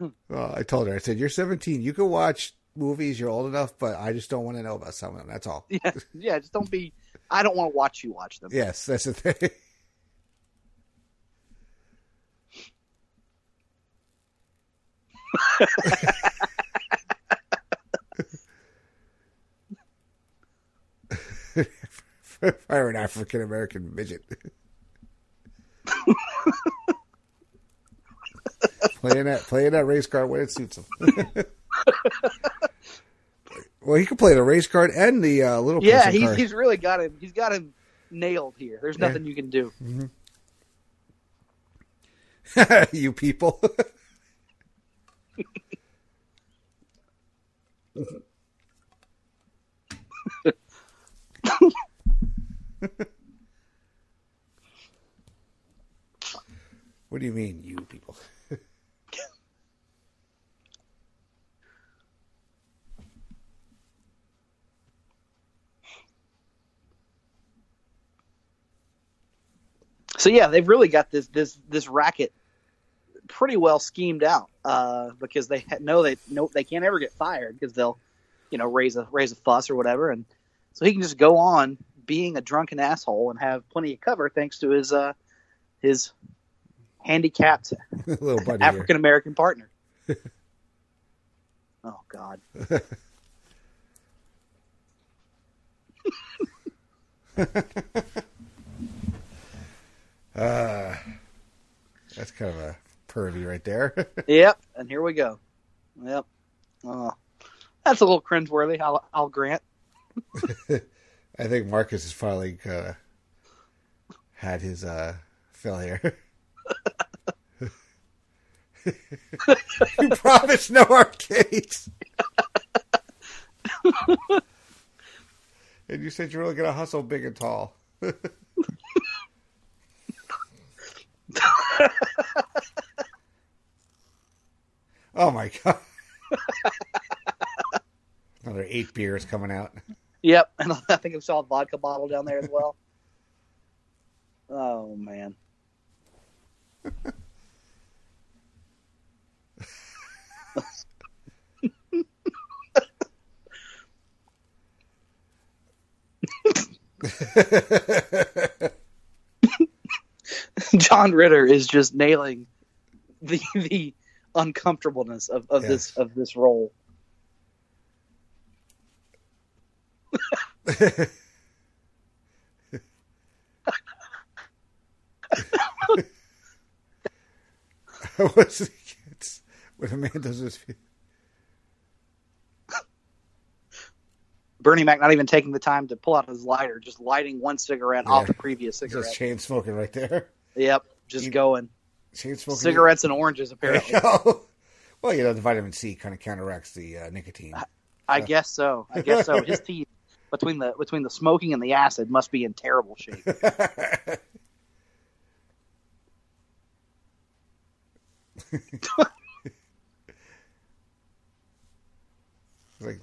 Well, I told her, I said, You're 17. You can watch movies. You're old enough, but I just don't want to know about some of them. That's all. Yeah, yeah. Just don't be. I don't want to watch you watch them. Yes, that's the thing. If I were an African American midget. playing that playing that race card when it suits him. well, he can play the race card and the uh, little Yeah, person he's card. he's really got him. He's got him nailed here. There's Yeah. nothing you can do. you people. what do you mean, you people? So yeah, they've really got this this this racket pretty well schemed out uh, because they know they know they can't ever get fired because they'll you know raise a raise a fuss or whatever, and so he can just go on being a drunken asshole and have plenty of cover thanks to his uh, his handicapped little buddy African American partner. oh God. Uh, that's kind of a pervy right there. Yep, and here we go. Yep. Uh, that's a little cringeworthy. I'll, I'll grant. I think Marcus has finally uh, had his uh, fill here. you promised no arcades. and you said you're really going to hustle big and tall. Oh my god. Another eight beers coming out. Yep, and I think I saw a vodka bottle down there as well. oh man. John Ritter is just nailing the the uncomfortableness of, of this of this role. What's the kids when a man does this? Bernie Mac not even taking the time to pull out his lighter, just lighting one cigarette off Yeah. the previous cigarette. Just chain smoking right there. Yep, just You- going. Smoking. Cigarettes and oranges, apparently. Well, you know the vitamin C kind of counteracts the uh, nicotine. I guess so. I guess so. His teeth between the between the smoking and the acid must be in terrible shape. It's like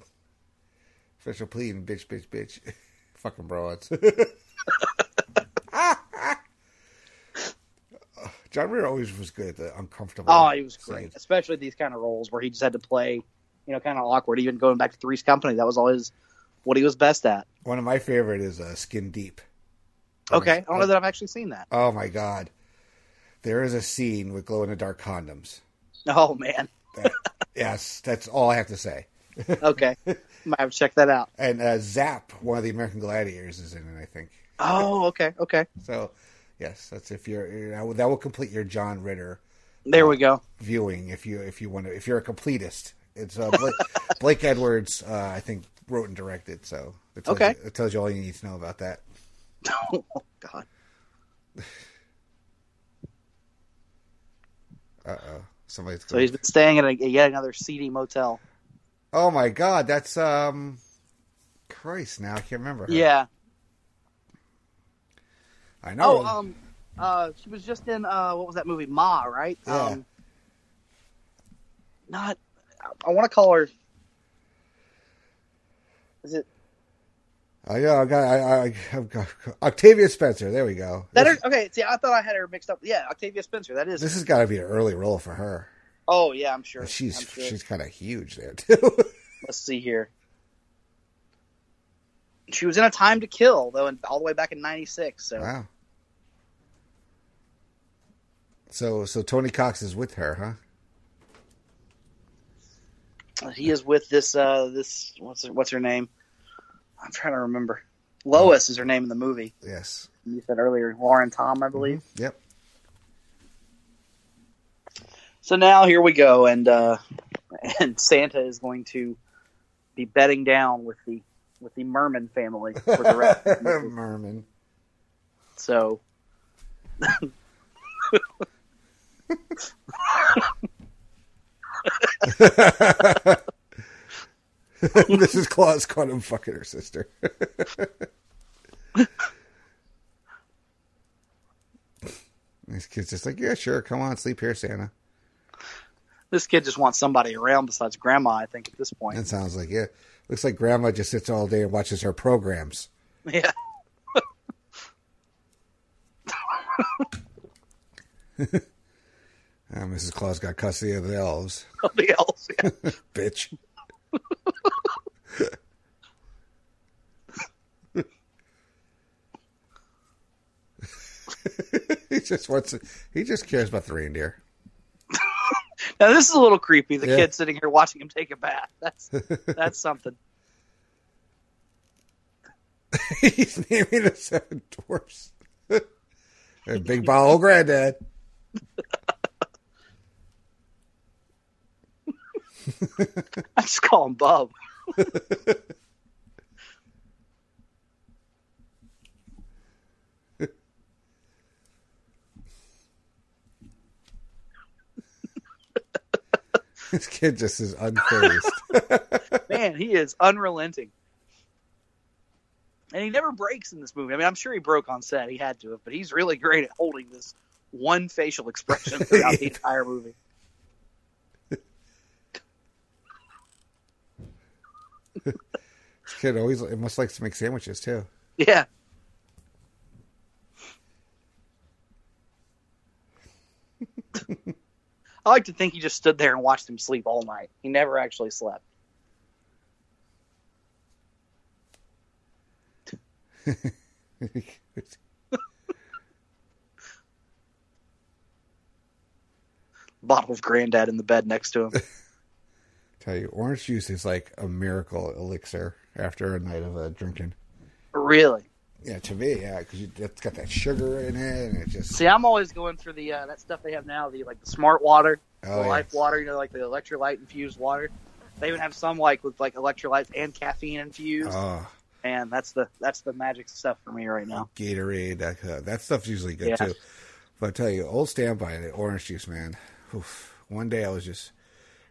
special pleading, bitch, bitch, bitch, fucking broads. John Ritter always was good at the uncomfortable. Oh, he was great, scenes. especially these kind of roles where he just had to play, you know, kind of awkward. Even going back to Three's Company, that was always what he was best at. One of my favorite is uh, Skin Deep. Okay, I don't know that I've actually seen that. Oh my god, there is a scene with glow in the dark condoms. Oh man. That, yes, that's all I have to say. Okay, might have to check that out. And uh, Zap, one of the American Gladiators, is in it. I think. Oh, okay, okay. So, yes, that's if you're that will complete your John Ritter There we go. viewing if you if you want to if you're a completist. It's uh, Blake, Blake Edwards, uh, I think, wrote and directed. So it tells Okay. you, it tells you all you need to know about that. Oh God. Uh oh, somebody's. So he's been staying at a, yet another seedy motel. Oh my God, that's um, Christ. Now I can't remember. her. Yeah. I know. Oh, um, uh, she was just in uh, what was that movie? Ma, right? Yeah. Um, not. I want to call her. Is it I know. I got. I, I, I've got Octavia Spencer. There we go. that? This, Her, okay, see, I thought I had her mixed up. Yeah, Octavia Spencer. That is. this has got to be an early role for her. oh yeah, I'm sure. She's I'm sure. she's kind of huge there too. Let's see here. She was in a Time to Kill though, and all the way back in '96. So wow. So so Tony Cox is with her, huh? he is with this. uh This what's her, what's her name? I'm trying to remember. Lois is her name in the movie. Yes. You said earlier, Lauren Tom, I believe. Yep. So now here we go, and uh, and Santa is going to be bedding down with the with the Merman family for the rest. of the movie. Merman. so Mrs. Claus caught him fucking her sister. These kids just like, yeah, sure, come on, sleep here, Santa. this kid just wants somebody around besides Grandma. I think at this point. It sounds like it. Looks like Grandma just sits all day and watches her programs. Yeah. Uh, Mrs. Claus got custody of the elves. Somebody else. Yeah. Bitch. he just wants. To, He just cares about the reindeer. Now this is a little creepy. The Yeah. kid sitting here watching him take a bath. That's that's something. He's naming the seven dwarfs. and big old granddad. I just call him Bub. this kid just is unfazed. Man, he is unrelenting. And he never breaks in this movie. I mean, I'm sure he broke on set. He had to have, but he's really great at holding this one facial expression throughout the entire movie. Kid always it must likes to make sandwiches too. Yeah. I like to think he just stood there and watched him sleep all night. He never actually slept. Bottle of granddad in the bed next to him. Tell you, orange juice is like a miracle elixir after a night of uh, drinking. really? Yeah, to me, yeah, because it's got that sugar in it, and it just See, I'm always going for the uh, that stuff they have now, the like the smart water, Oh, the life water, you know, like the electrolyte infused water. They even have some like with like electrolytes and caffeine infused, oh, and that's the that's the magic stuff for me right now. Gatorade. That uh, that stuff's usually good Yeah. too. But I tell you, old standby, the orange juice, man. Oof. One day I was just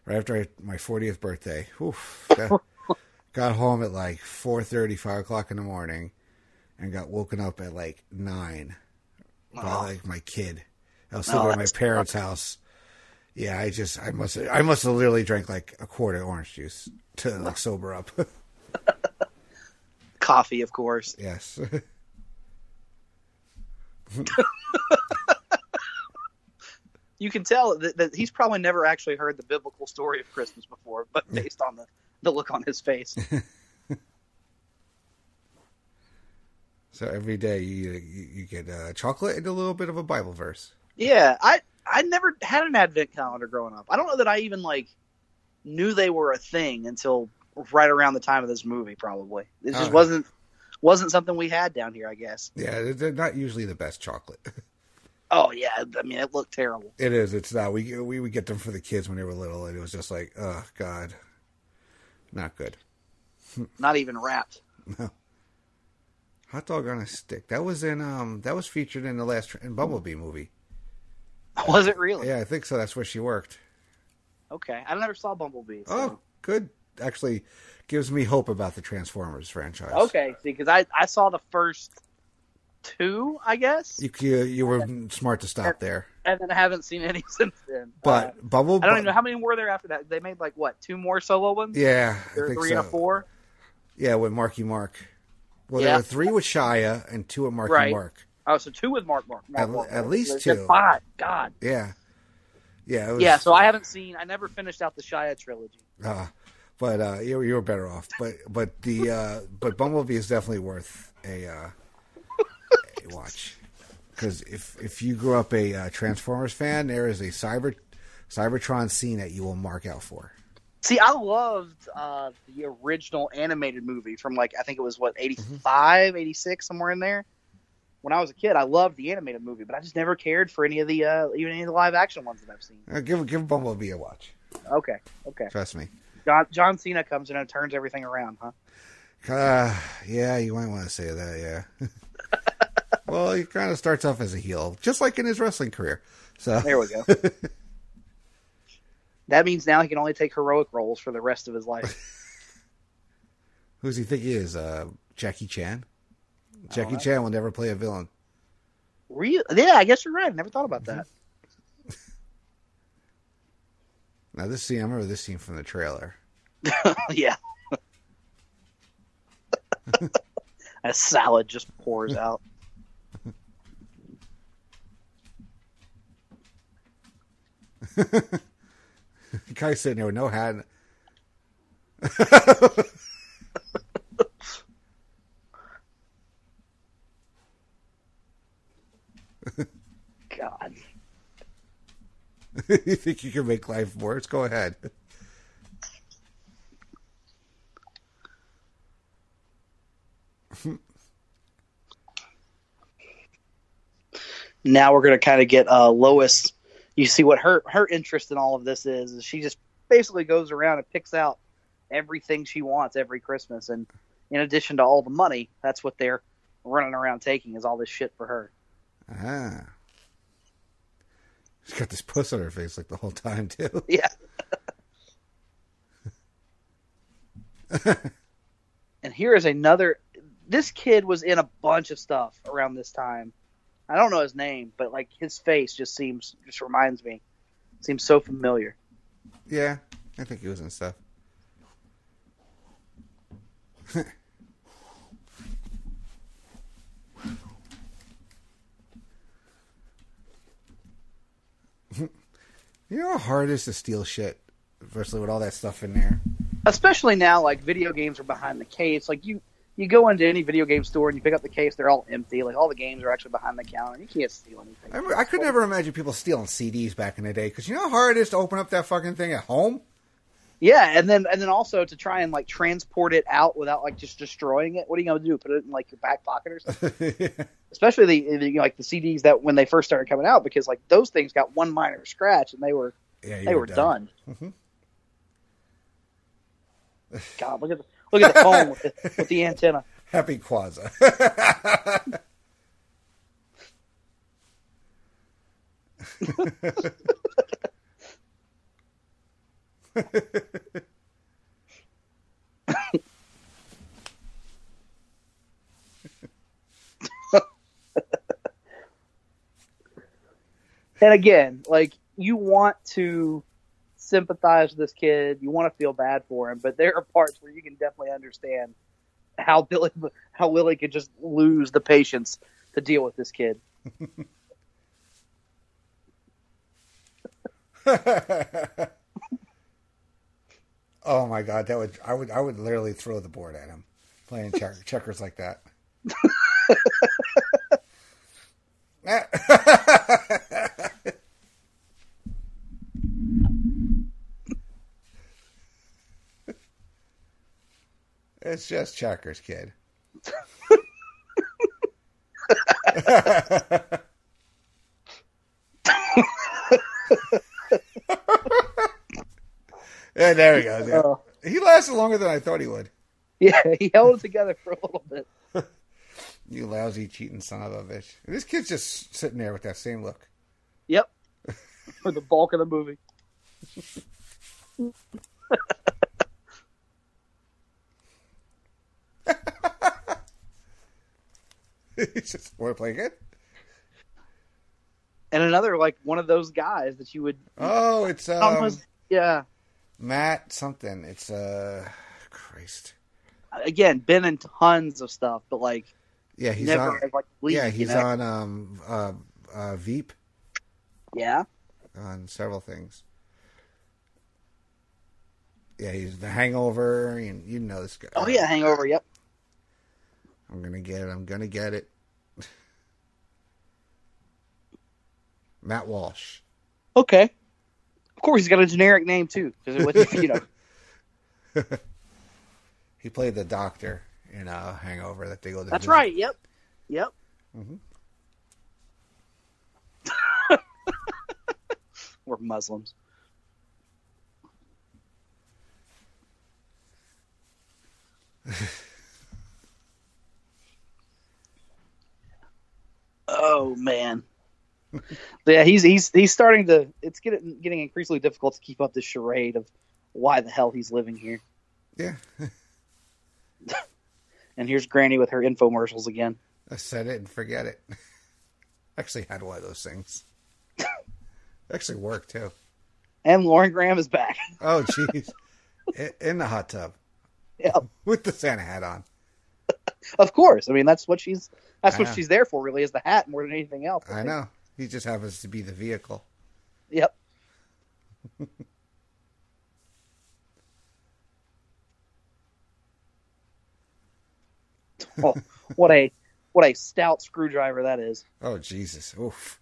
right after I, my 40th birthday. Oof, got, got home at like 4:30, 5 o'clock in the morning, and got woken up at like nine by like my kid. I was sleeping at my parents' house. Yeah, I just I must I must have literally drank like a quart of orange juice to like sober up. Coffee, of course. yes. You can tell that, that he's probably never actually heard the biblical story of Christmas before, but based on the the look on his face. So every day you you, get uh, chocolate and a little bit of a Bible verse. Yeah, I I never had an advent calendar growing up. I don't know that I even like knew they were a thing until right around the time of this movie. Probably it just Oh. wasn't wasn't something we had down here. I guess. Yeah, they're- they're not usually the best chocolate. Oh yeah, I mean it looked terrible. It is. It's not. We we would get them for the kids when they were little, and it was just like, oh God, not good. Not even wrapped. No. Hot dog on a stick. That was in um that was featured in the last in Bumblebee movie. Was it really? Yeah, I think so. That's where she worked. Okay, I never saw Bumblebee. so- Oh, good. Actually, gives me hope about the Transformers franchise. Okay, see, because I I saw the first two, I guess, You you, you were smart to stop there, and then I haven't seen any since then. but Uh, Bumblebee. I don't even know how many were there after that. They made like what two more solo ones? Yeah, There were think three so. and a four. Yeah, with Marky Mark. Well, Yeah. there were three with Shia and two with Marky Right. Mark. Oh, so two with Mark Mark. Mark At- Mark, at least There's two. Five. God. Yeah, yeah, it was, Yeah. So I haven't seen. I never finished out the Shia trilogy. Uh, but uh, you you were better off. But but the uh, but Bumblebee is definitely worth a uh, a watch because if if you grew up a uh, Transformers fan, there is a Cyber Cybertron scene that you will mark out for. See, I loved uh, the original animated movie from like I think it was what 85, 86, somewhere in there. When I was a kid, I loved the animated movie, but I just never cared for any of the uh, even any of the live action ones that I've seen. Uh, give give Bumblebee a watch. Okay, okay. Trust me. John John Cena comes in and turns everything around, huh? Uh, yeah, you might want to say that. Yeah. well, he kind of starts off as a heel, just like in his wrestling career. So There we go. that means now he can only take heroic roles for the rest of his life. who does he think he is? Uh, Jackie Chan. Jackie know. Chan will never play a villain. Real? Yeah, I guess you're right. I never thought about that. Now this scene, I remember this scene from the trailer. yeah. A salad just pours out. guy's sitting there with no hat. God. you think you can make life worse? Go ahead. Now we're gonna kind of get uh, Lois. You see what her her interest in all of this is? Is she just basically goes around and picks out everything she wants every Christmas, and in addition to all the money, that's what they're running around taking is all this shit for her. Ah. She's got this puss on her face like the whole time too. Yeah. and here is another. This kid was in a bunch of stuff around this time. I don't know his name, but like his face just seems just reminds me. Seems so familiar. Yeah, I think he was in stuff. you know how hard it is to steal shit, especially with all that stuff in there. Especially now, like video games are behind the case. Like you, you go into any video game store and you pick up the case, they're all empty. Like all the games are actually behind the counter. You can't steal anything. I, remember- I could never imagine people stealing CDs back in the day because you know how hard it is to open up that fucking thing at home. Yeah, and then and then also to try and like transport it out without like just destroying it. What are you gonna do? Put it in like your back pocket or something? Especially the, the like the CDs that when they first started coming out because like those things got one minor scratch and they were yeah, they were done. Mhm. God, look at the look at the phone with the, with the antenna. Happy Kwanzaa. And again, like you want to sympathize with this kid, you want to feel bad for him, but there are parts where you can definitely understand how Billy how Willie could just lose the patience to deal with this kid. oh my god, that would I would I would literally throw the board at him playing check, checkers like that. it's just checkers, kid. Yeah, there he goes. Yeah. Uh, He lasted longer than I thought he would. yeah, he held it together for a little bit. You lousy cheating son of a bitch. This kid's just sitting there with that same look. Yep. For the bulk of the movie. He's just want to play good. And another like one of those guys that you would Oh, it's um, almost yeah. Matt something. It's uh, Christ. Again, been in tons of stuff, but like Yeah, he's never on. as, like lead, yeah, you he's know? on um uh, uh Veep Yeah. on several things. Yeah, he's the Hangover. and you know this guy. Oh yeah, Hangover. Yep. I'm gonna get it. I'm gonna get it. Matt Walsh. Okay. Of course, he's got a generic name too, because you know. He played the doctor in uh, Hangover that they go to. That's visit. right. Yep. Yep. Mhm. We're Muslims. Oh man. yeah, he's he's he's starting to. It's getting getting increasingly difficult to keep up this charade of why the hell he's living here. Yeah, And here's Granny with her infomercials again. I said it and forget it. Actually, had one of those things. Actually worked too. And Lauren Graham is back. Oh, jeez. In the hot tub yeah, with the Santa hat on. of course. I mean, that's what she's that's I what know. she's there for. Really, is the hat more than anything else. I think. know. He just happens to be the vehicle. Yep. oh, what a what a stout screwdriver that is. Oh, Jesus. Oof.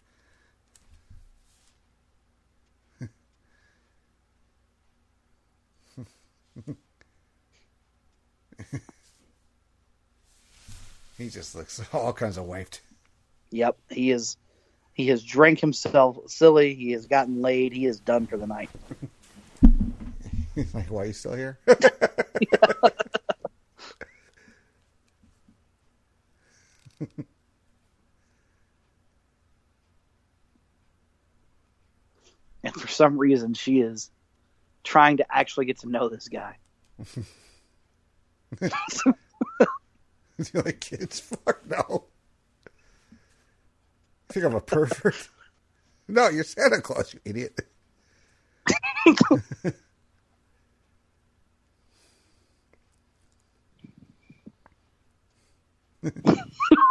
He just looks all kinds of wiped. Yep, he is. He has drank himself silly. He has gotten laid. He is done for the night. He's like, why are you still here? and for some reason she is trying to actually get to know this guy. You like kids? Fuck no. You think I'm a pervert? no, you're Santa Claus, you idiot.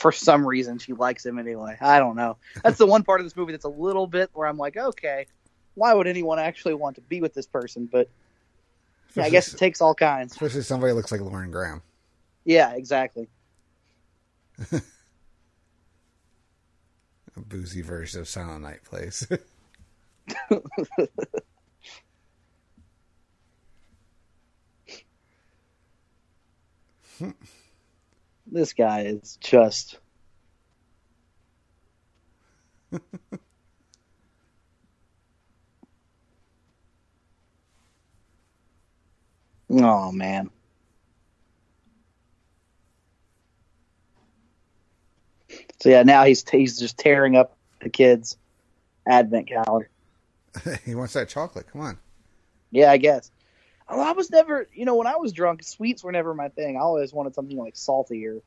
For some reason, she likes him anyway. I don't know. That's the one part of this movie that's a little bit where I'm like, okay, why would anyone actually want to be with this person? But yeah, I guess it takes all kinds. Especially somebody looks like Lauren Graham. Yeah, exactly. A boozy version of Silent Night plays. This guy is just. oh man. So yeah, now he's he's just tearing up the kids' advent calendar. he wants that chocolate. Come on. Yeah, I guess. I was never, you know, when I was drunk, sweets were never my thing. I always wanted something like salty or, or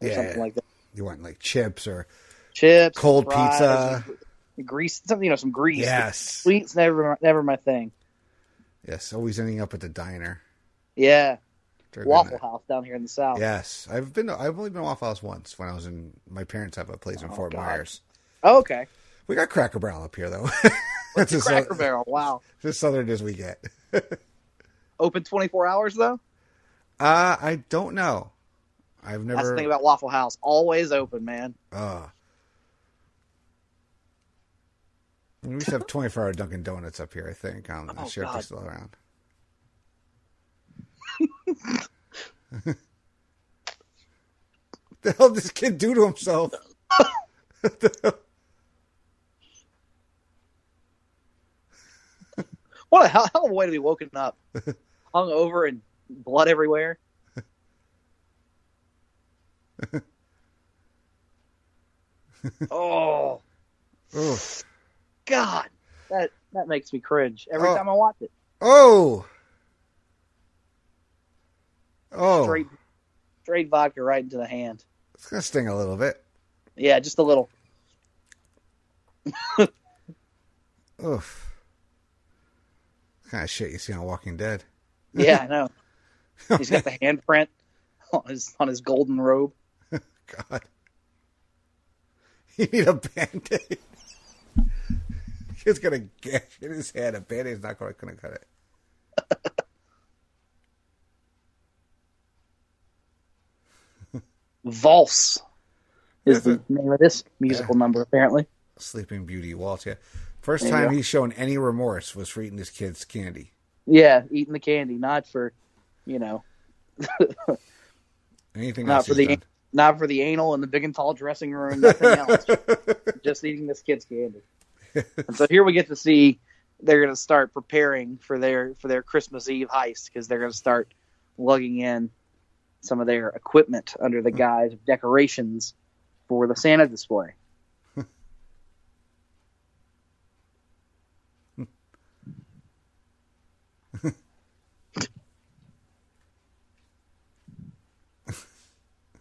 Yeah. something like that. You want like chips or Chips, Cold pizza. grease, something, you know, some grease. yes, Sweets never, never my thing. yes. Always ending up at the diner. Yeah, Waffle the- House down here in the south. Yes, I've been. I've only been to Waffle House once when I was in. My parents have a place in Oh, Fort God. Myers. Oh, okay. We got Cracker Barrel up here though. What's the Cracker Barrel? Wow. as southern as we get. Open 24 hours though. Uh, I don't know. I've never. That's the thing about Waffle House. Always open, man. Uh, we used to have 24 hour Dunkin' Donuts up here, I think. I'm not Oh, sure if they're still around. the hell did this kid do to himself? What a hell, hell of a way to be woken up, hung over and blood everywhere. oh. God, that that makes me cringe every Oh. time I watch it. Oh! Oh, Straight, straight vodka right into the hand. it's gonna sting a little bit. Yeah, just a little. Oof. What kind of shit you see on Walking Dead? Yeah, I know. He's got the handprint on his on his golden robe. God. You need a band-aid. Kid's got a gash in his head. A band-aid's not going to cut it. Valse is the name of this musical number, apparently. Sleeping Beauty Waltz, yeah. First There time he's shown any remorse was for eating his kid's candy. Yeah, eating the candy, not for, you know, Anything not else for the done. not for the anal in the big and tall dressing room, nothing else. Just eating this kid's candy. And so here we get to see they're going to start preparing for their for their Christmas Eve heist because they're going to start lugging in some of their equipment under the hmm. guise of decorations for the Santa display.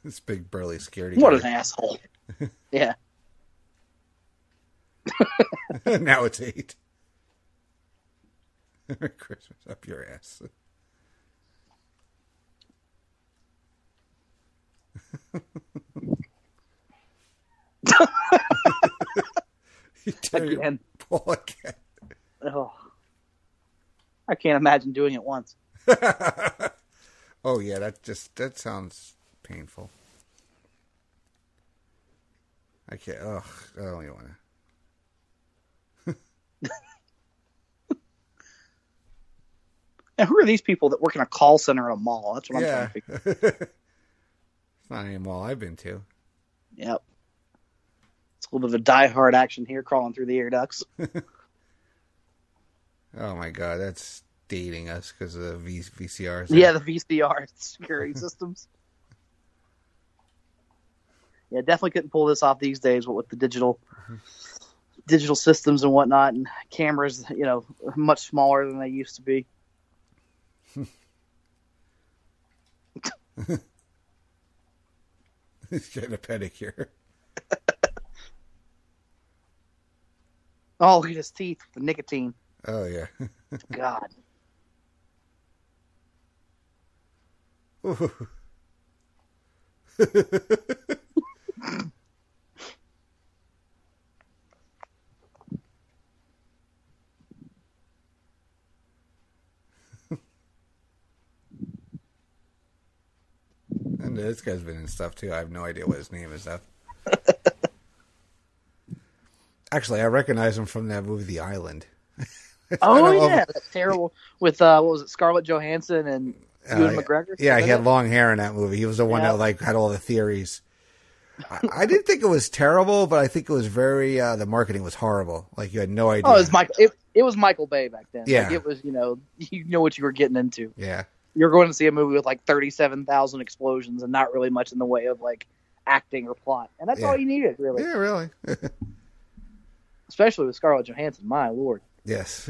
This big burly scaredy. What an asshole! Yeah, now it's eight. Merry Christmas up your ass. you again. Again. Oh, I can't imagine doing it once. oh yeah, that just that sounds painful. I can't. Ugh, I don't even want to. Now, who are these people that work in a call center at a mall? That's what I'm yeah. trying to figure. it's not any mall I've been to. Yep. It's a little bit of a die-hard action here, crawling through the air ducts. Oh my god, that's dating us because of the v- VCRs. Yeah, the VCR security systems. Yeah, definitely couldn't pull this off these days. What with the digital mm-hmm. digital systems and whatnot, and cameras, you know, much smaller than they used to be. He's getting a pedicure. Oh, look at his teeth, with the nicotine. Oh yeah. God. and this guy's been in stuff too. I have no idea what his name is though. Actually, I recognize him from that movie, The Island. Oh don't if- yeah, that's terrible. With uh, what was it, Scarlett Johansson and Uh, Ewan yeah. McGregor? Yeah, he had it? long hair in that movie. He was the one Yeah. that like had all the theories. I, I didn't think it was terrible, but I think it was very. Uh, the marketing was horrible. Like you had no idea. Oh, it was Michael. It, it was Michael Bay back then. Yeah. like, it was. You know, you know what you were getting into. Yeah, You're going to see a movie with like thirty-seven thousand explosions and not really much in the way of like acting or plot, and that's Yeah. all you needed, really. yeah, really. Especially with Scarlett Johansson. My lord. yes,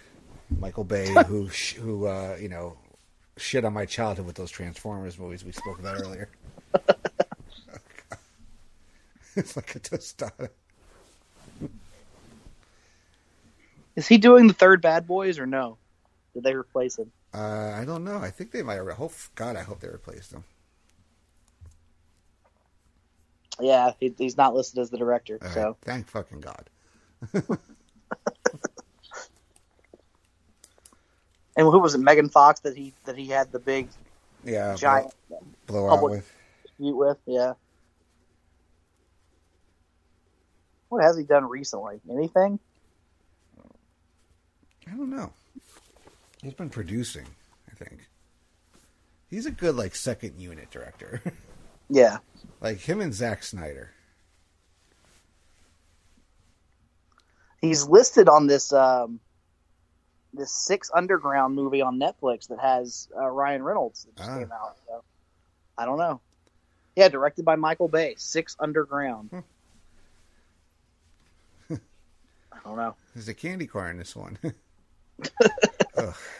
Michael Bay, who who uh, you know shit on my childhood with those Transformers movies we spoke about earlier. it's like a tostada. Is he doing the third Bad Boys or no? Did they replace him? Uh, I don't know. I think they might. Re- hope God, I hope they replaced him. Yeah, he, he's not listed as the director. All right, so thank fucking God. and who was it? Megan Fox that he that he had the big Yeah, giant blow, blow out with. with. Yeah. What has he done recently? Anything? I don't know. He's been producing, I think. He's a good like second unit director. Yeah. like him and Zack Snyder. He's listed on this um, this Six Underground movie on Netflix that has uh, Ryan Reynolds that just Ah. came out. So, I don't know. Yeah, directed by Michael Bay. Six Underground. Hmm. I don't know. There's a candy corn in this one.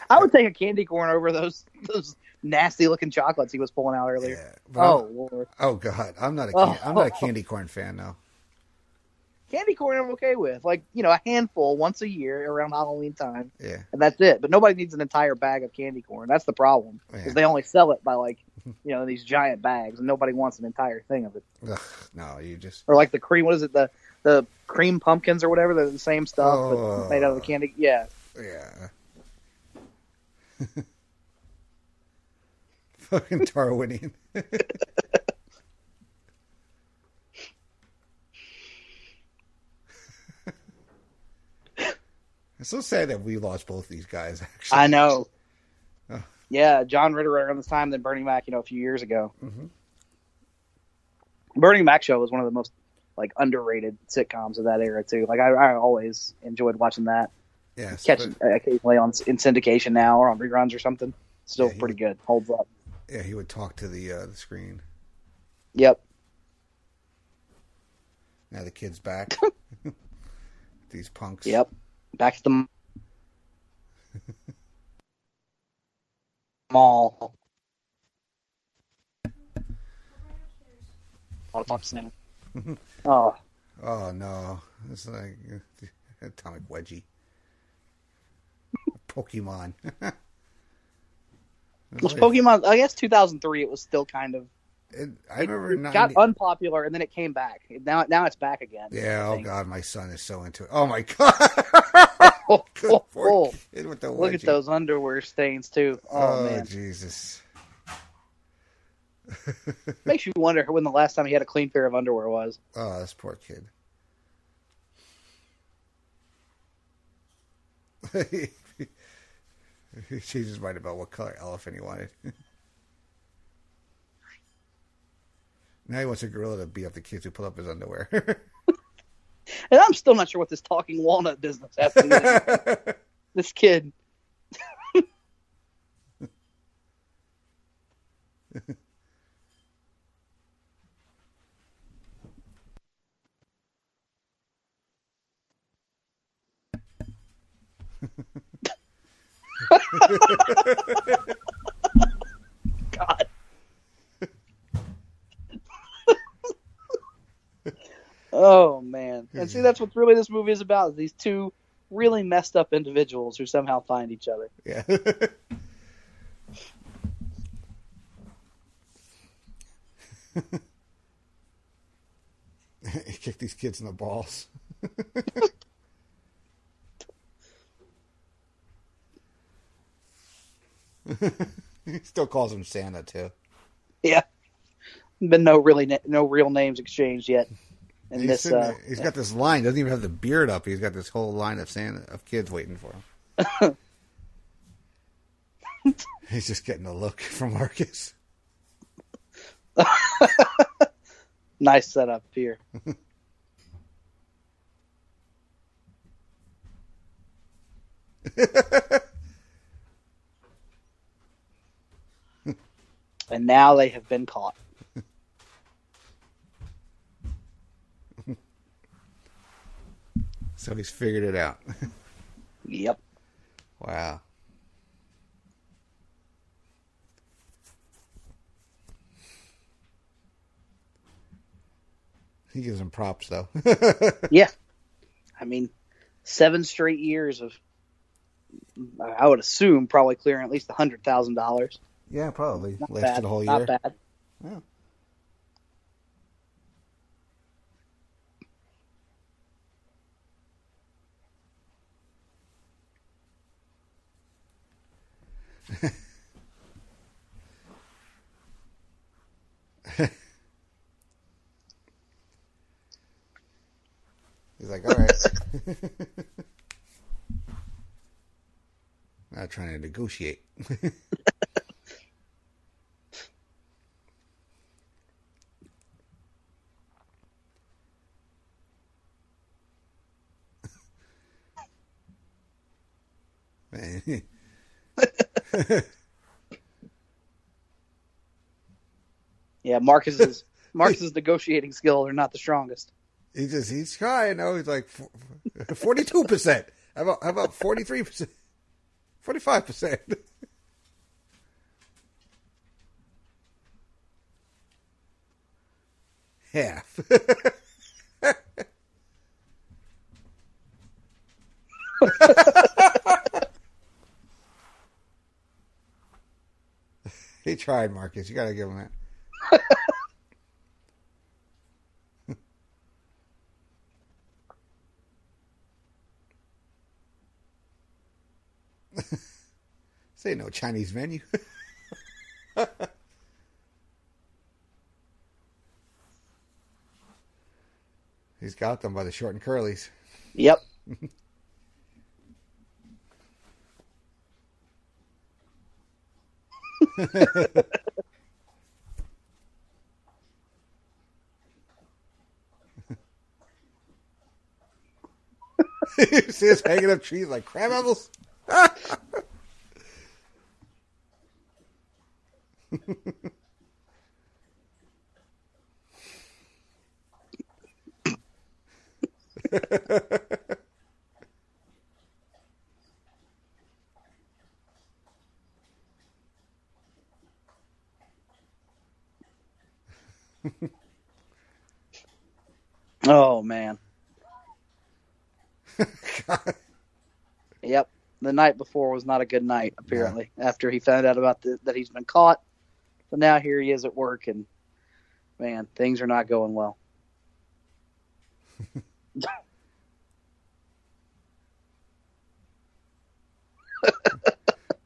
I would take a candy corn over those those nasty looking chocolates he was pulling out earlier. yeah. Oh, I'm- Oh lord, oh God, I'm not a can- Oh. I'm not a oh. candy corn fan though. candy corn I'm okay with. Like you know, a handful once a year around Halloween time, Yeah, and that's it. But nobody needs an entire bag of candy corn. That's the problem because Yeah. they only sell it by like you know these giant bags, and nobody wants an entire thing of it. Ugh, no, you just Or like the cream. What is it? The the cream pumpkins or whatever. They're the same stuff, Oh. but made out of the candy. Yeah. yeah. Fucking Darwinian. it's so sad that we lost both these guys. Actually, I know. Oh. Yeah, John Ritter around this time, then Bernie Mac, you know, a few years ago. Mhm. Bernie Mac show was one of the most like underrated sitcoms of that era too. Like I, I always enjoyed watching that. yes, Catch but- occasionally on in syndication now or on reruns or something. Still Yeah, pretty good. Holds up. yeah, he would talk to the uh, the screen. Yep. Now the kid's back. These punks. Yep. Back to the mall. I'll talk soon. oh, Oh no, it's like atomic wedgie. Pokemon. Like- Pokemon? I guess 2003. It was still kind of it- I remember. it 90 got unpopular and then it came back. Now, now it's back again. yeah. Oh god, my son is so into it. Oh my god. Oh, oh, oh. kid with the Look at those underwear stains too. Oh, Oh, man, Jesus. makes you wonder when the last time he had a clean pair of underwear was. Oh, this poor kid. She just mind about what color elephant he wanted. now he wants a gorilla to beat up the kids who pull up his underwear. And I'm still not sure what this talking walnut business has to this kid. God. oh man. And see that's what really this movie is about, is these two really messed up individuals who somehow find each other. yeah. he kicked these kids in the balls. he still calls him Santa too. Yeah. Been no really no real names exchanged yet. And He's, this sitting uh he's got this line. Doesn't even have the beard up. He's got this whole line of Santa of kids waiting for him. he's just getting a look from Marcus. nice setup here. and now they have been caught. So he's figured it out. Yep. wow. He gives him props though. Yeah. I mean, seven straight years of, I would assume, probably clearing at least a hundred thousand dollars. Yeah, probably Not lasted bad. the whole Not bad. Yeah. He's like, all right. Not trying to negotiate. Yeah, Marcus's Marcus's negotiating skills are not the strongest. He just he's trying. No, he's like forty two percent. How about how about forty three percent? Forty five percent. Half. He tried, Marcus. You got to give him that. Say no Chinese menu. He's got them by the short and curlies. Yep. you see us hanging up trees like crab apples? Oh man. Yep. The night before was not a good night, apparently, after he found out about the, that he's been caught. So now here he is at work, and man, things are not going well.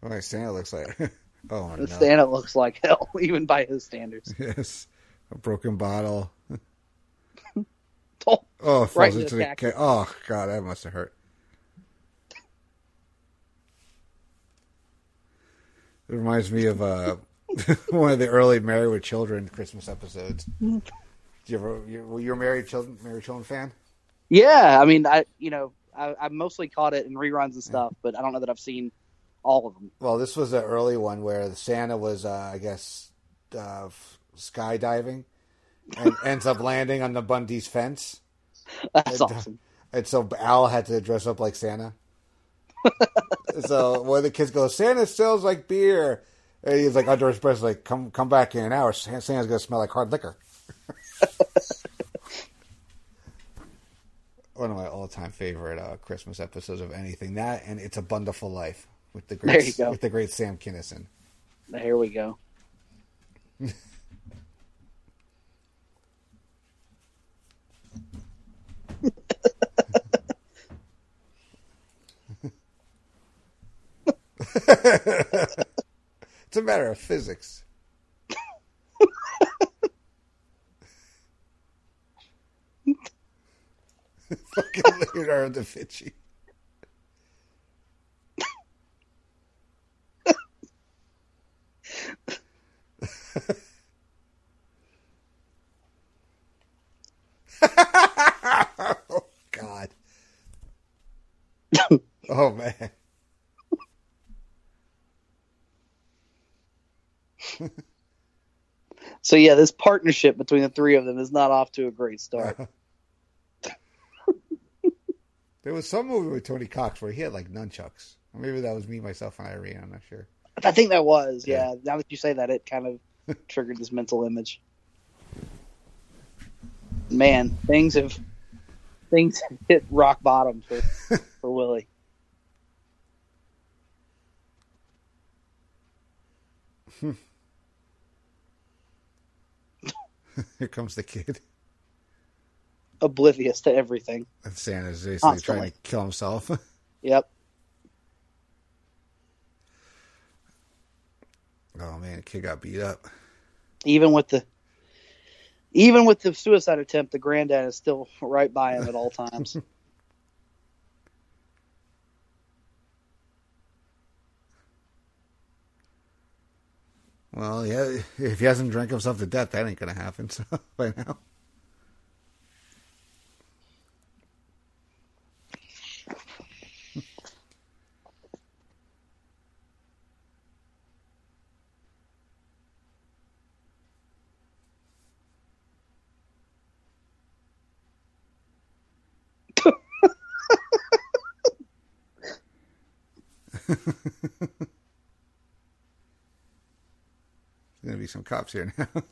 Oh, Santa looks like. Oh no! Santa looks like hell, even by his standards. Yes, a broken bottle. Oh, Oh, it falls Right into the the. Ca- oh God, that must have hurt. It reminds me of uh, one of the early Married with Children Christmas episodes. Did you ever you, were you a Married Children Married Children fan? Yeah, I mean, I you know, I, I mostly caught it in reruns and stuff, but I don't know that I've seen all of them. Well, this was an early one where the Santa was, uh, I guess, uh, skydiving and ends up landing on the Bundy's fence. That's And, uh, awesome. And so Al had to dress up like Santa. So one of the kids goes, Santa sells like beer. And he's like under his breath, like, come come back in an hour. Santa's gonna smell like hard liquor. One of my all time favorite uh, Christmas episodes of anything. That and It's a Bundyful Life with the great There you go. with the great Sam Kinison. Here we go. It's a matter of physics. Fucking Leonardo da Vinci. oh God. oh man. So yeah, this partnership between the three of them is not off to a great start. There was some movie with Tony Cox where he had like nunchucks. Maybe that was me, myself, and Irene. I'm not sure. I think that was, yeah. Yeah. Now that you say that, it kind of triggered this mental image. Man, things have things have hit rock bottom for for Willie. Hmm. Here comes the kid. Oblivious to everything. And Santa's basically Constantly. trying to kill himself. Yep. oh man, the kid got beat up. Even with the even with the suicide attempt, the granddad is still right by him at all times. Well, yeah, if he hasn't drank himself to death, that ain't gonna happen. So by now, there's gonna be some cops here now.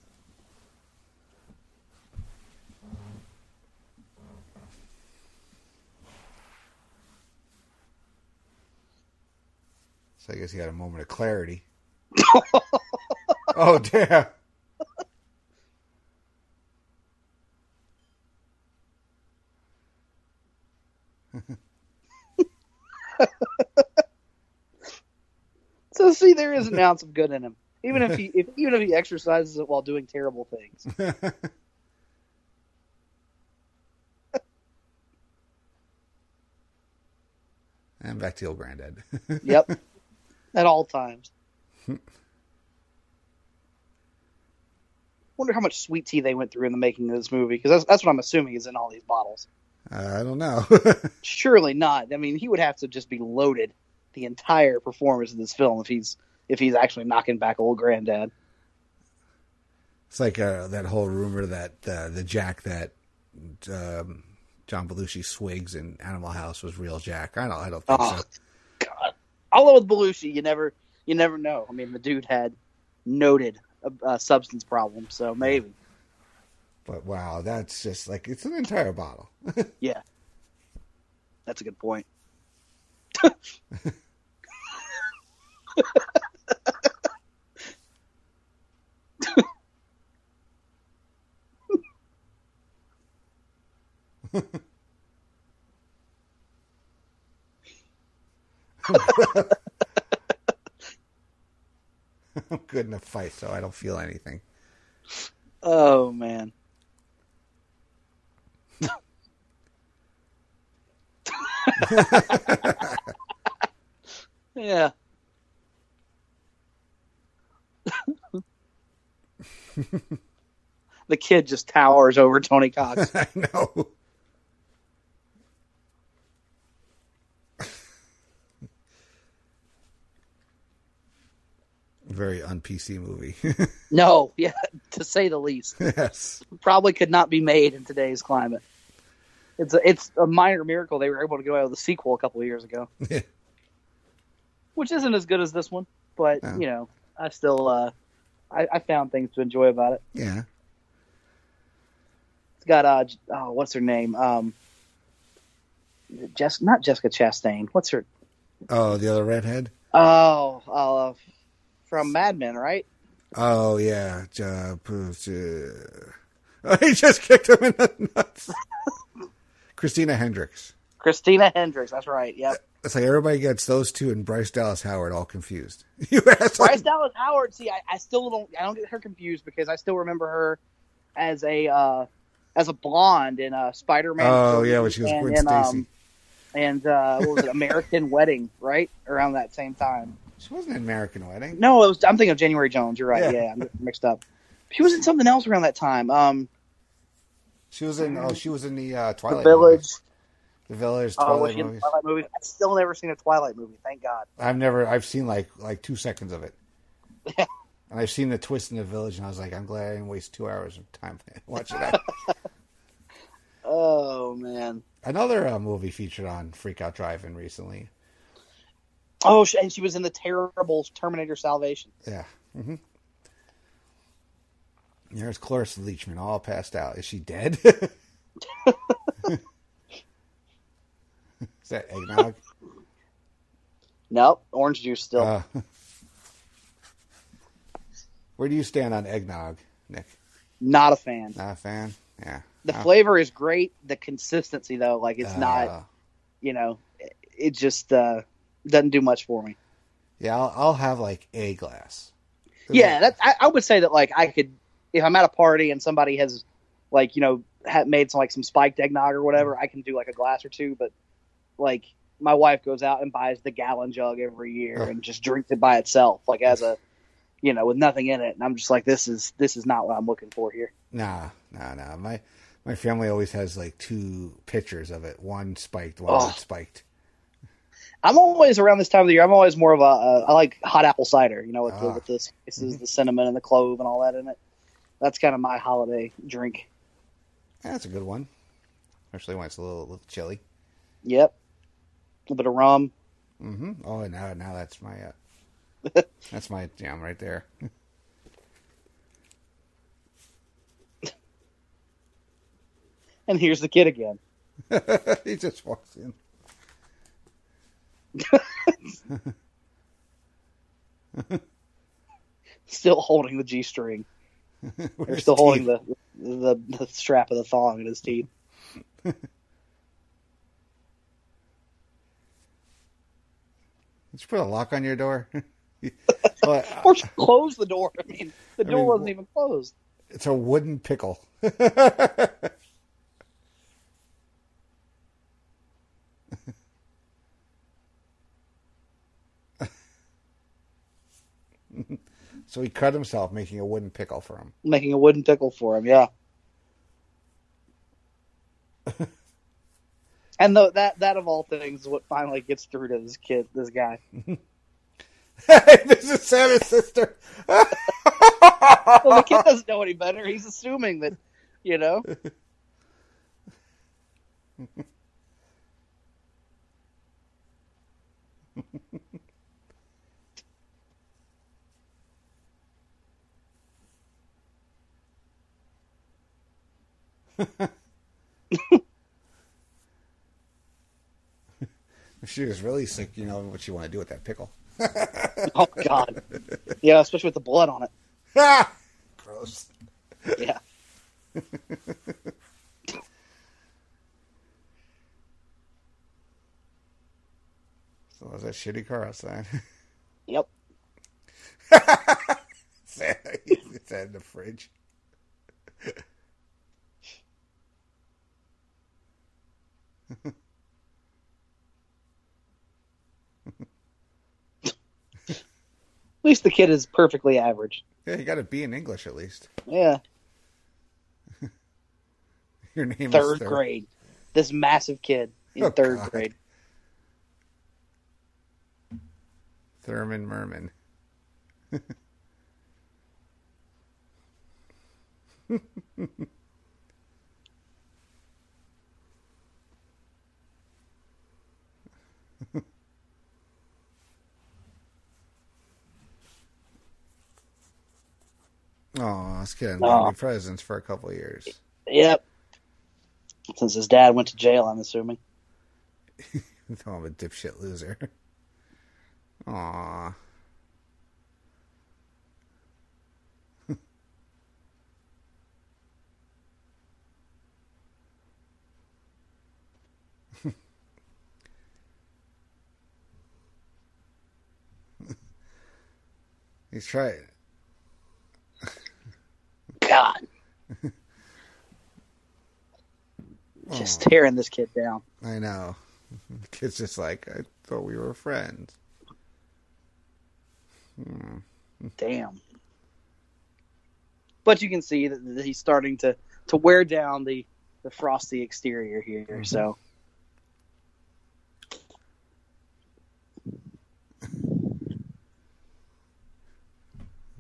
so I guess he had a moment of clarity. oh damn! so see, there is an ounce of good in him, even if he if, even if he exercises it while doing terrible things. and back to your granddad. Yep, at all times. Wonder how much sweet tea they went through in the making of this movie because that's that's what I'm assuming is in all these bottles. Uh, I don't know. Surely not. I mean, he would have to just be loaded the entire performance of this film if he's if he's actually knocking back old granddad. It's like uh, that whole rumor that uh, the Jack that um, John Belushi swigs in Animal House was real Jack. I don't. I don't think Oh, so. God. Although with Belushi, you never you never know. I mean, the dude had noted uh, uh, substance problems, so maybe. But wow, that's just like it's an entire bottle. Yeah, that's a good point. I'm good in a fight, so I don't feel anything. Oh man. yeah. The kid just towers over Tony Cox. I know. Very un PC movie. no, yeah, to say the least. yes. Probably could not be made in today's climate. It's a, it's a minor miracle they were able to go out with a sequel a couple of years ago, Yeah. which isn't as good as this one, but you know, I still uh, I, I found things to enjoy about it. Yeah. It's got uh, oh, what's her name? Um, Jess, not Jessica Chastain. What's her? Oh, the other redhead? Oh, uh, from Mad Men, right? Oh, yeah. Uh, he just kicked him in the nuts. Christina Hendricks. Christina Hendricks. That's right. Yep. It's like everybody gets those two and Bryce Dallas Howard all confused. You Bryce Dallas Howard. See, I, I still don't. I don't get her confused because I still remember her as a uh, as a blonde in uh, Spider Man. Oh, yeah, when she was Gwen Stacy. and uh, what was it? American Wedding, right? Around that same time. She wasn't an American wedding. No, it was. I'm thinking of January Jones. You're right. Yeah. Yeah, I'm mixed up. She was in something else around that time. Um, She was in. Oh, she was in the uh, The Twilight. Village. movies. The Village. Oh, Twilight the movies. Twilight movie? I've still never seen a Twilight movie. Thank God. I've never. I've seen like like two seconds of it. and I've seen the twist in the village, and I was like, I'm glad I didn't waste two hours of time watching that. Oh man. Another uh, movie featured on Freak Out Drive-In recently. Oh, she, and she was in the terrible Terminator Salvation. Yeah. Mm-hmm. There's Cloris Leachman, all passed out. Is she dead? Is that eggnog? Nope, orange juice still. Uh, where do you stand on eggnog, Nick? Not a fan. Not a fan? Yeah. The Oh. flavor is great. The consistency, though, like it's Uh, not. You know, it, it just uh, doesn't do much for me. Yeah, I'll, I'll have like a glass. Yeah, that I, I would say that like I could if I'm at a party and somebody has like you know had made some like some spiked eggnog or whatever, I can do like a glass or two. But like my wife goes out and buys the gallon jug every year and just drinks it by itself, like as a you know with nothing in it. And I'm just like, this is this is not what I'm looking for here. Nah, nah, nah. My my family always has like two pitchers of it. One spiked, one Oh. spiked. I'm always around this time of the year. I'm always more of a, a I like hot apple cider, you know, with, the, Ah. with the spices, the cinnamon, and the clove and all that in it. That's kind of my holiday drink. Yeah, that's a good one. Especially when it's a little, little chilly. Yep, little bit of rum. Mm-hmm. Oh, now now that's my uh, that's my jam right there. And here's the kid again. he just walks in. still holding the G string. They're still holding the, the the strap of the thong in his teeth. Did you put a lock on your door? well, Or close the door. I mean, the door mean, wasn't even closed. it's a wooden pickle. so he cut himself making a wooden pickle for him. Making a wooden pickle for him, yeah. And the, that that of all things is what finally gets through to this kid, this guy. hey, this is Santa's sister. Well, the kid doesn't know any better. He's assuming that, you know. If she was really sick, you know what you want to do with that pickle. Oh God, yeah, especially with the blood on it. Gross. Yeah. So was that shitty car outside? Yep. It's in the fridge. Least the kid is perfectly average. Yeah, you got to be in English at least. Yeah, Your name third is third. grade. This massive kid in Oh, third God. grade. Thurman Merman. Oh, kid Aw. had presents for a couple years. Yep. Since his dad went to jail, I'm assuming. Oh, I'm a dipshit loser. Aw. He's trying. God. Just oh. tearing this kid down. I know. The kid's just like, I thought we were friends. Hmm. Damn. But you can see that that he's starting to, to wear down the, the frosty exterior here. Mm-hmm. So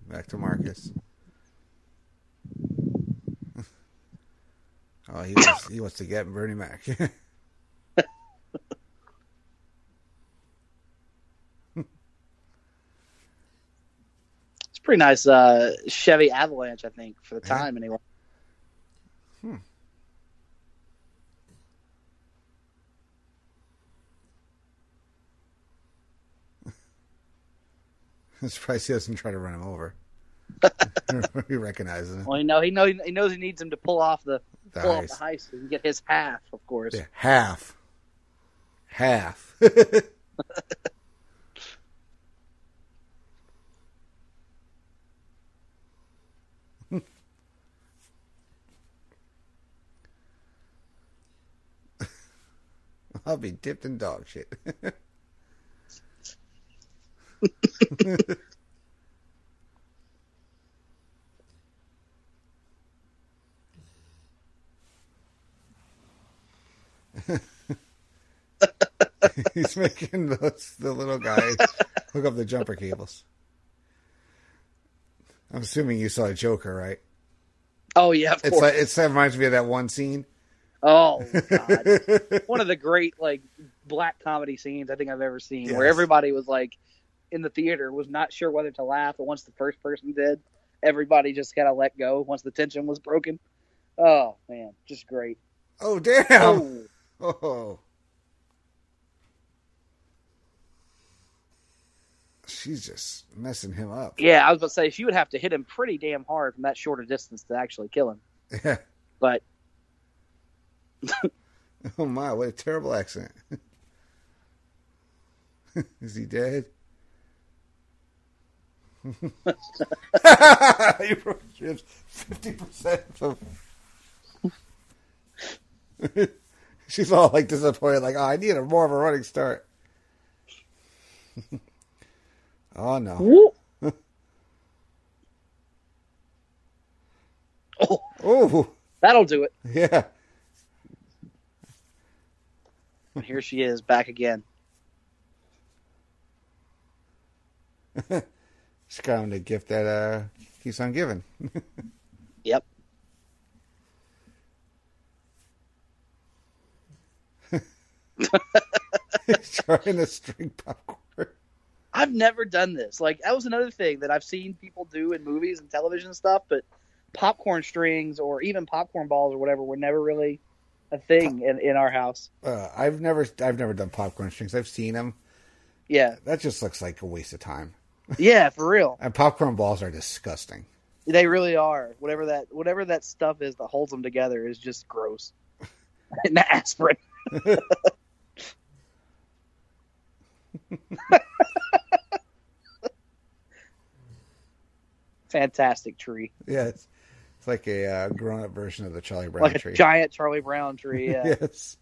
Back to Marcus. Oh, he wants, he wants to get Bernie Mac. it's pretty nice uh, Chevy Avalanche, I think, for the Yeah. time anyway. I'm surprised he doesn't try to run him over. he recognizes him. Well, you know, he know he knows he needs him to pull off the The pull off heist. the heist can get his half, of course. Yeah, half. Half. I'll be dipped in dog shit. He's making those, the little guy hook up the jumper cables. I'm assuming you saw Joker, right? Oh yeah, of It's course. like it's, that reminds me of that one scene. oh god, one of the great like black comedy scenes I think I've ever seen, where everybody was like in the theater was not sure whether to laugh, but once the first person did, everybody just kind of let go once the tension was broken. Oh man, just great. Oh damn! Oh, Oh. She's just messing him up. yeah, I was about to say she would have to hit him pretty damn hard from that shorter distance to actually kill him. Yeah. But Oh my, what a terrible accent. Is he dead? you fifty percent of She's all like disappointed, like, oh, I need a more of a running start. oh no. oh, Oh that'll do it. yeah. And here she is back again. She's got him the gift that uh keeps on giving. Yep. trying to string popcorn. I've never done this. Like that was another thing that I've seen people do in movies and television and stuff, but popcorn strings or even popcorn balls or whatever were never really a thing in, in our house. Uh, I've never, I've never done popcorn strings. I've seen them. Yeah. That just looks like a waste of time. Yeah, for real. And popcorn balls are disgusting. They really are. Whatever that whatever that stuff is that holds them together is just gross. and aspirin. Fantastic tree. Yeah, it's, it's like a uh, grown-up version of the Charlie Brown Like a tree. giant Charlie Brown tree. Yeah. yes.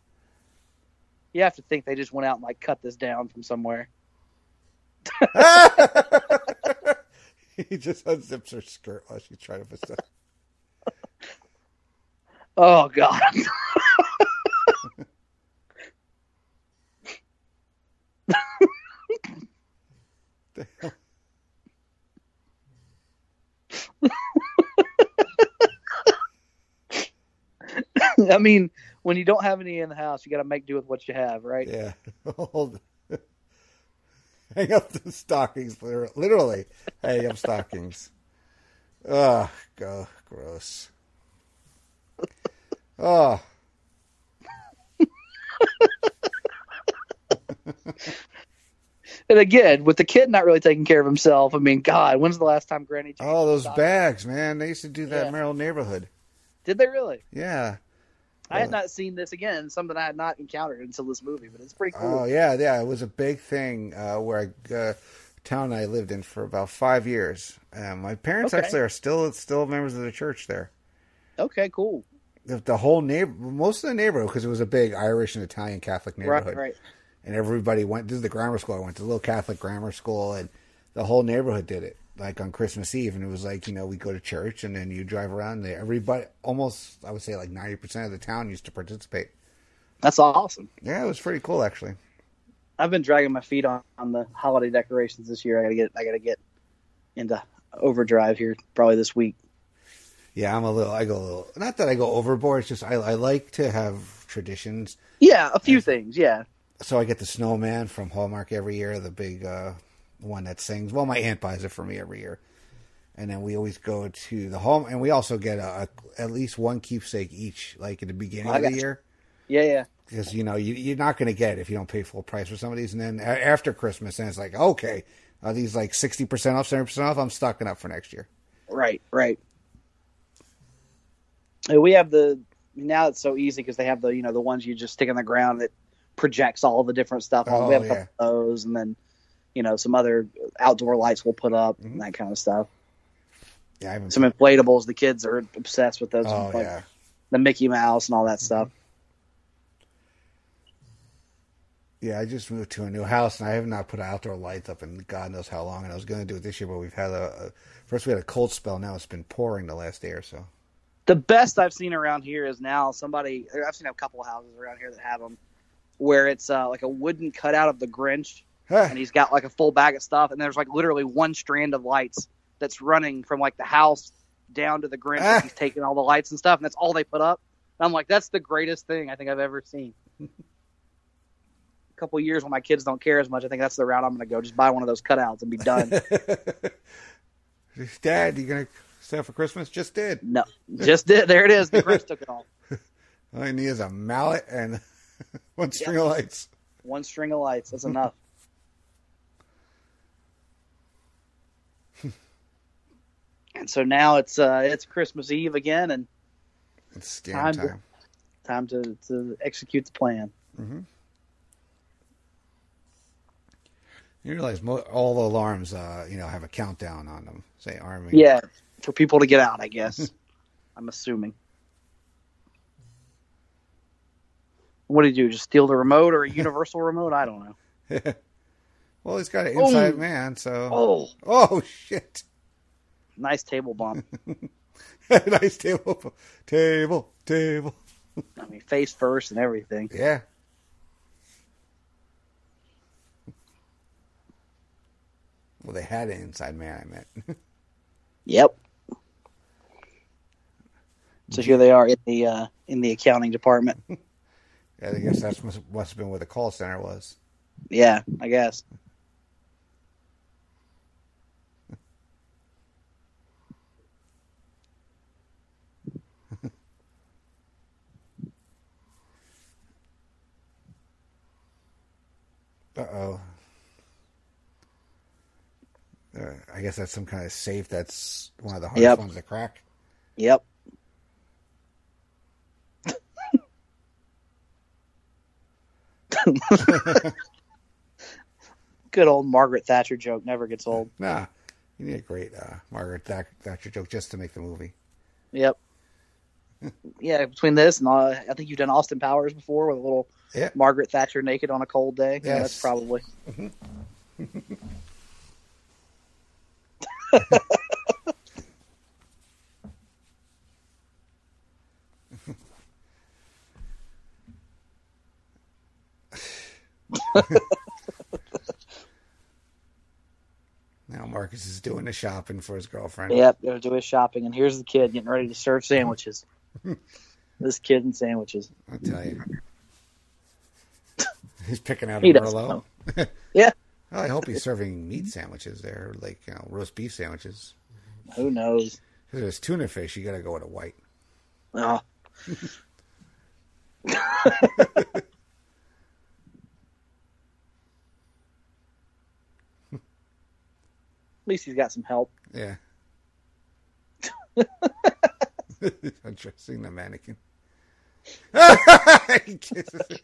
You have to think they just went out and like cut this down from somewhere. he just unzips her skirt while she's trying to put stuff. Oh God. The hell? I mean, when you don't have any in the house, you got to make do with what you have, right? Yeah. Hold. Hang up the stockings, literally. Hang up stockings. Ugh, go gross. Oh, And again, with the kid not really taking care of himself, I mean, God, when's the last time Granny? oh, those bags, man. They used to do that Yeah. in Merrill neighborhood. Did they really? Yeah. I had not seen this again. Something I had not encountered until this movie, but it's pretty cool. Oh yeah, yeah. It was a big thing uh, where I, uh, town I lived in for about five years. Um, my parents Okay. actually are still still members of the church there. Okay, cool. The, the whole neighbor, most of the neighborhood, because it was a big Irish and Italian Catholic neighborhood. Right, right. And everybody went. This is the grammar school I went to, the little Catholic grammar school, and the whole neighborhood did it. Like on Christmas Eve, and it was like you know we go to church, and then you drive around there. Everybody, almost I would say like ninety percent of the town used to participate. That's awesome. Yeah, it was pretty cool actually. I've been dragging my feet on, on the holiday decorations this year. I gotta get I gotta get into overdrive here probably this week. Yeah, I'm a little. I go a little. Not that I go overboard. It's just I, I like to have traditions. Yeah, a few things. Yeah, So I get the snowman from Hallmark every year, the big uh, one that sings. Well, my aunt buys it for me every year, and then we always go to the home, and we also get a, a at least one keepsake each, like at the beginning I of the you. year, yeah, yeah. because you know you, you're not going to get it if you don't pay full price for some of these, and then a- after Christmas, and it's like okay, are these like sixty percent off, seventy percent off? I'm stocking up for next year. Right, right. And we have the now it's so easy because they have the you know the ones you just stick in the ground that projects all the different stuff. on. Oh, we have a yeah. of those, and then you know some other outdoor lights we'll put up Mm-hmm. and that kind of stuff. Yeah. Some inflatables. The kids are obsessed with those. oh like yeah. the Mickey Mouse and all that stuff. Yeah, I just moved to a new house and I have not put outdoor lights up in God knows how long. And I was going to do it this year, but we've had a, a first we had a cold spell. Now it's been pouring the last day or so. The best I've seen around here is now somebody. I've seen a couple of houses around here that have them, where it's uh, like a wooden cutout of the Grinch, Huh. and he's got like a full bag of stuff, and there's like literally one strand of lights that's running from like the house down to the Grinch. Ah. He's taking all the lights and stuff, and that's all they put up. And I'm like, that's the greatest thing I think I've ever seen. a couple years when my kids don't care as much, I think that's the route I'm going to go. Just buy one of those cutouts and be done. Dad, you gonna stay for Christmas? Just did. no, just did. There it is. The Grinch took it all. All I need is a mallet and one string of lights. One string of lights. That's enough. and so now it's uh, it's Christmas Eve again, and It's scam Time to- time. time to, to execute the plan. You realize mo- all the alarms, uh, you know, have a countdown on them. Say army. Yeah, for people to get out, I guess. I'm assuming. What did you do? Just steal the remote or a universal remote? I don't know. Well, he's got an inside Oh. man, so. Oh, Oh shit! nice table bump. nice table, table, table. I mean, face first and everything. Yeah. Well, they had an inside man. I meant. Yep. So here they are in the uh, in the accounting department. I guess that's must, must have been where the call center was. Yeah, I guess. Uh oh. Uh, I guess that's some kind of safe. That's one of the hardest Yep. ones to crack. Yep. Good old Margaret Thatcher joke never gets old. Nah, you need a great uh, Margaret Thatcher, Thatcher joke just to make the movie. Yep. Yeah, between this and uh, I think you've done Austin Powers before with a little Yeah. Margaret Thatcher naked on a cold day. Yeah, that's probably. now Marcus is doing the shopping for his girlfriend. Yep, gonna do his shopping, and here's the kid getting ready to serve sandwiches. this kid and sandwiches. I'll tell you. He's picking out He a Merlot. Yeah, Well, I hope he's serving meat sandwiches there, like you know, roast beef sandwiches. who knows? If it's tuna fish, you got to go with a white. Oh. Least he's got some help. Yeah. Undressing the mannequin. He kisses it.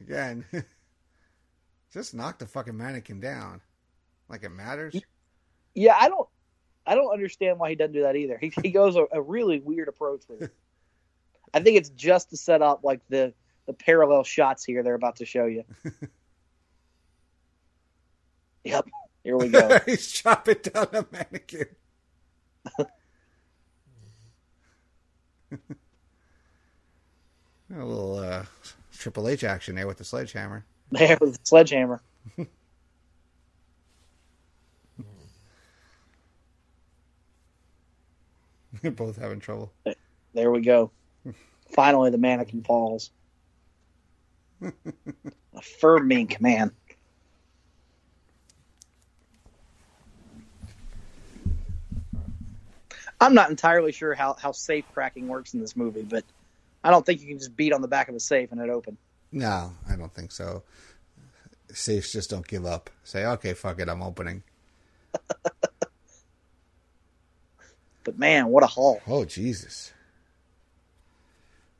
Again. Just knock the fucking mannequin down. Like it matters. Yeah, I don't, I don't understand why he doesn't do that either. He he goes a, a really weird approach with it. I think it's just to set up like the the parallel shots here they're about to show you. Yep, here we go. He's chopping down the mannequin. a little uh, Triple H action there with the sledgehammer. There with the sledgehammer. They're both having trouble. There we go. Finally, the mannequin falls. A fur mink, man. I'm not entirely sure how, how safe cracking works in this movie, but I don't think you can just beat on the back of a safe and it open. No, I don't think so. Safes just don't give up. Say, okay, fuck it, I'm opening. But man, what a haul! Oh, Jesus.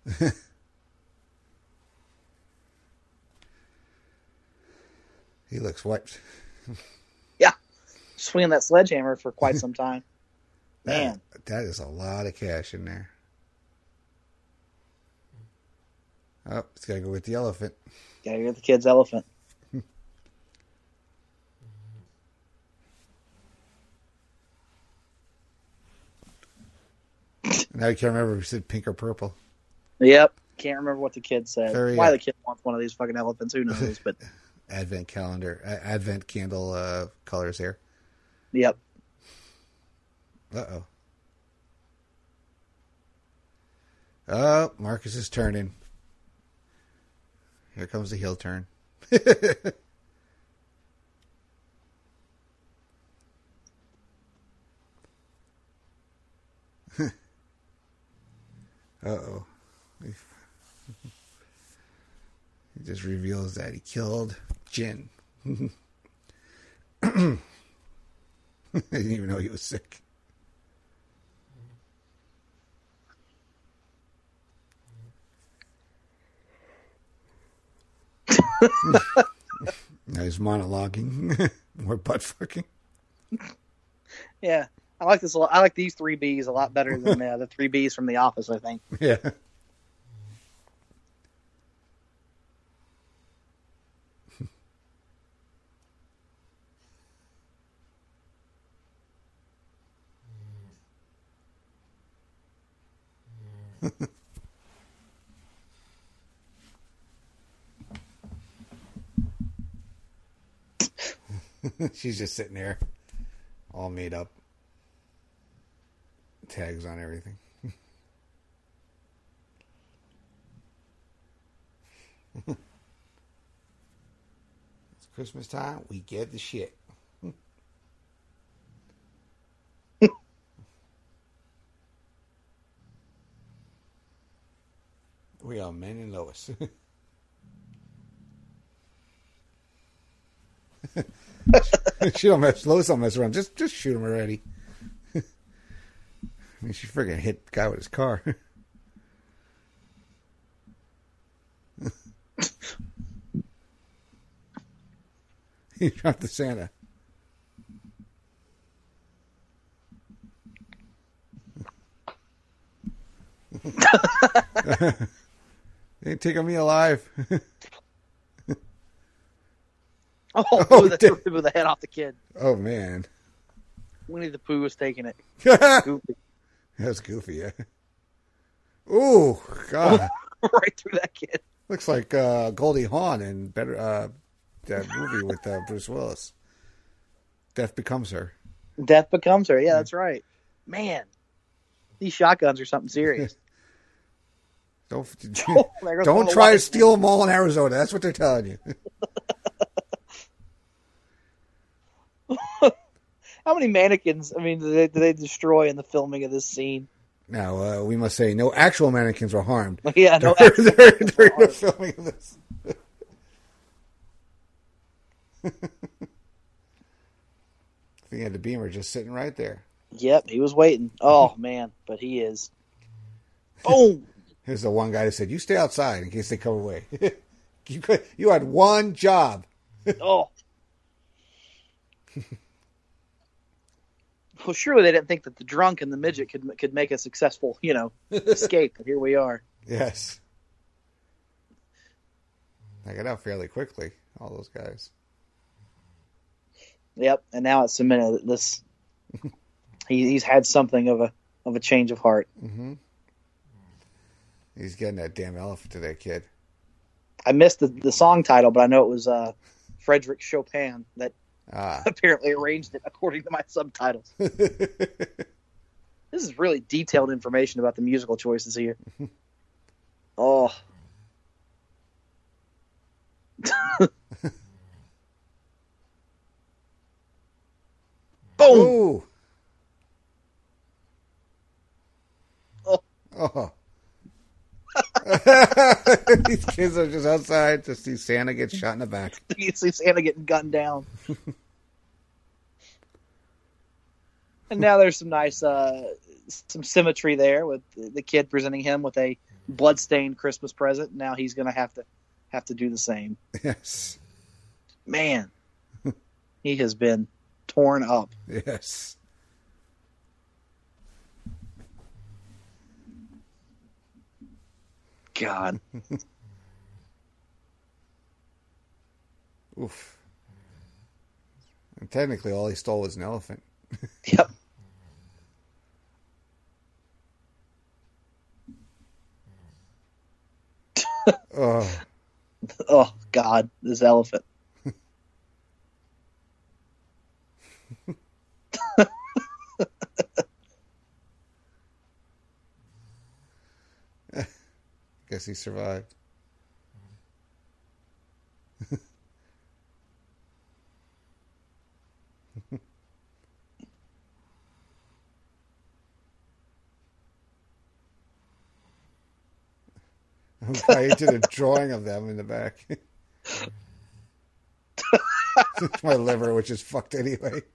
he looks wiped. Yeah, swinging that sledgehammer for quite some time. Man, That, that is a lot of cash in there. Oh, it's got to go with the elephant. gotta get the kid's elephant. Now you can't remember if he said pink or purple. Yep, can't remember what the kid said. Very, Why the kid wants one of these fucking elephants? Who knows? But Advent calendar, uh, Advent candle uh, colors here. yep, Uh oh. Oh, Marcus is turning. Here comes the heel turn. uh oh. He just reveals that he killed Gin. I didn't even know he was sick. he's monologuing. or butt fucking. yeah. I like this. a lot. I like these three Bs a lot better than uh, the three Bs from The Office. I think. Yeah. She's just sitting there, all made up. Tags on everything. it's Christmas time. We get the shit. we are men and Lois. she don't mess. Lois don't mess around. Just just shoot him already. I mean, she freaking hit the guy with his car. he dropped the Santa. they ain't taking me alive. Oh, Oh, blew the, damn. the head off the kid. Oh man, Winnie the Pooh was taking it. that's Goofy. goofy. Yeah. Ooh, God, right through that kid. looks like uh, Goldie Hawn in better uh, that movie with uh, Bruce Willis. Death becomes her. Death becomes her. Yeah, that's right. Man, these shotguns are something serious. Don't Oh, there goes one don't try to steal them all in Arizona. That's what they're telling you. How many mannequins? I mean, do they, do they destroy in the filming of this scene? Now uh, we must say no actual mannequins were harmed Yeah, no. during, during, during the filming of this. he had the beamer just sitting right there. Yep, he was waiting. Oh man, but he is. Boom. Here's the one guy that said, "You stay outside in case they come away." you could, you had one job. Oh. Well, surely they didn't think that the drunk and the midget could could make a successful, you know, escape. But here we are. Yes. I got out fairly quickly. All those guys. Yep, and now it's cemented. that This he, he's had something of a of a change of heart. He's getting that damn elephant to that kid. I missed the, the song title, but I know it was uh, Frederick Chopin that Ah. apparently arranged it according to my subtitles. This is really detailed information about the musical choices here. Oh. Boom! Ooh. Oh. Oh. These kids are just outside to see Santa get shot in the back. You see Santa getting gunned down. And now there's some nice, uh, some symmetry there with the kid presenting him with a bloodstained Christmas present. Now he's going to have to have to do the same. Yes. Man, he has been torn up. Yes. God, Oof. And technically, all he stole was an elephant. Yep. Oh. Oh God, this elephant. Guess he survived. I did a drawing of them in the back. It's my liver, which is fucked anyway.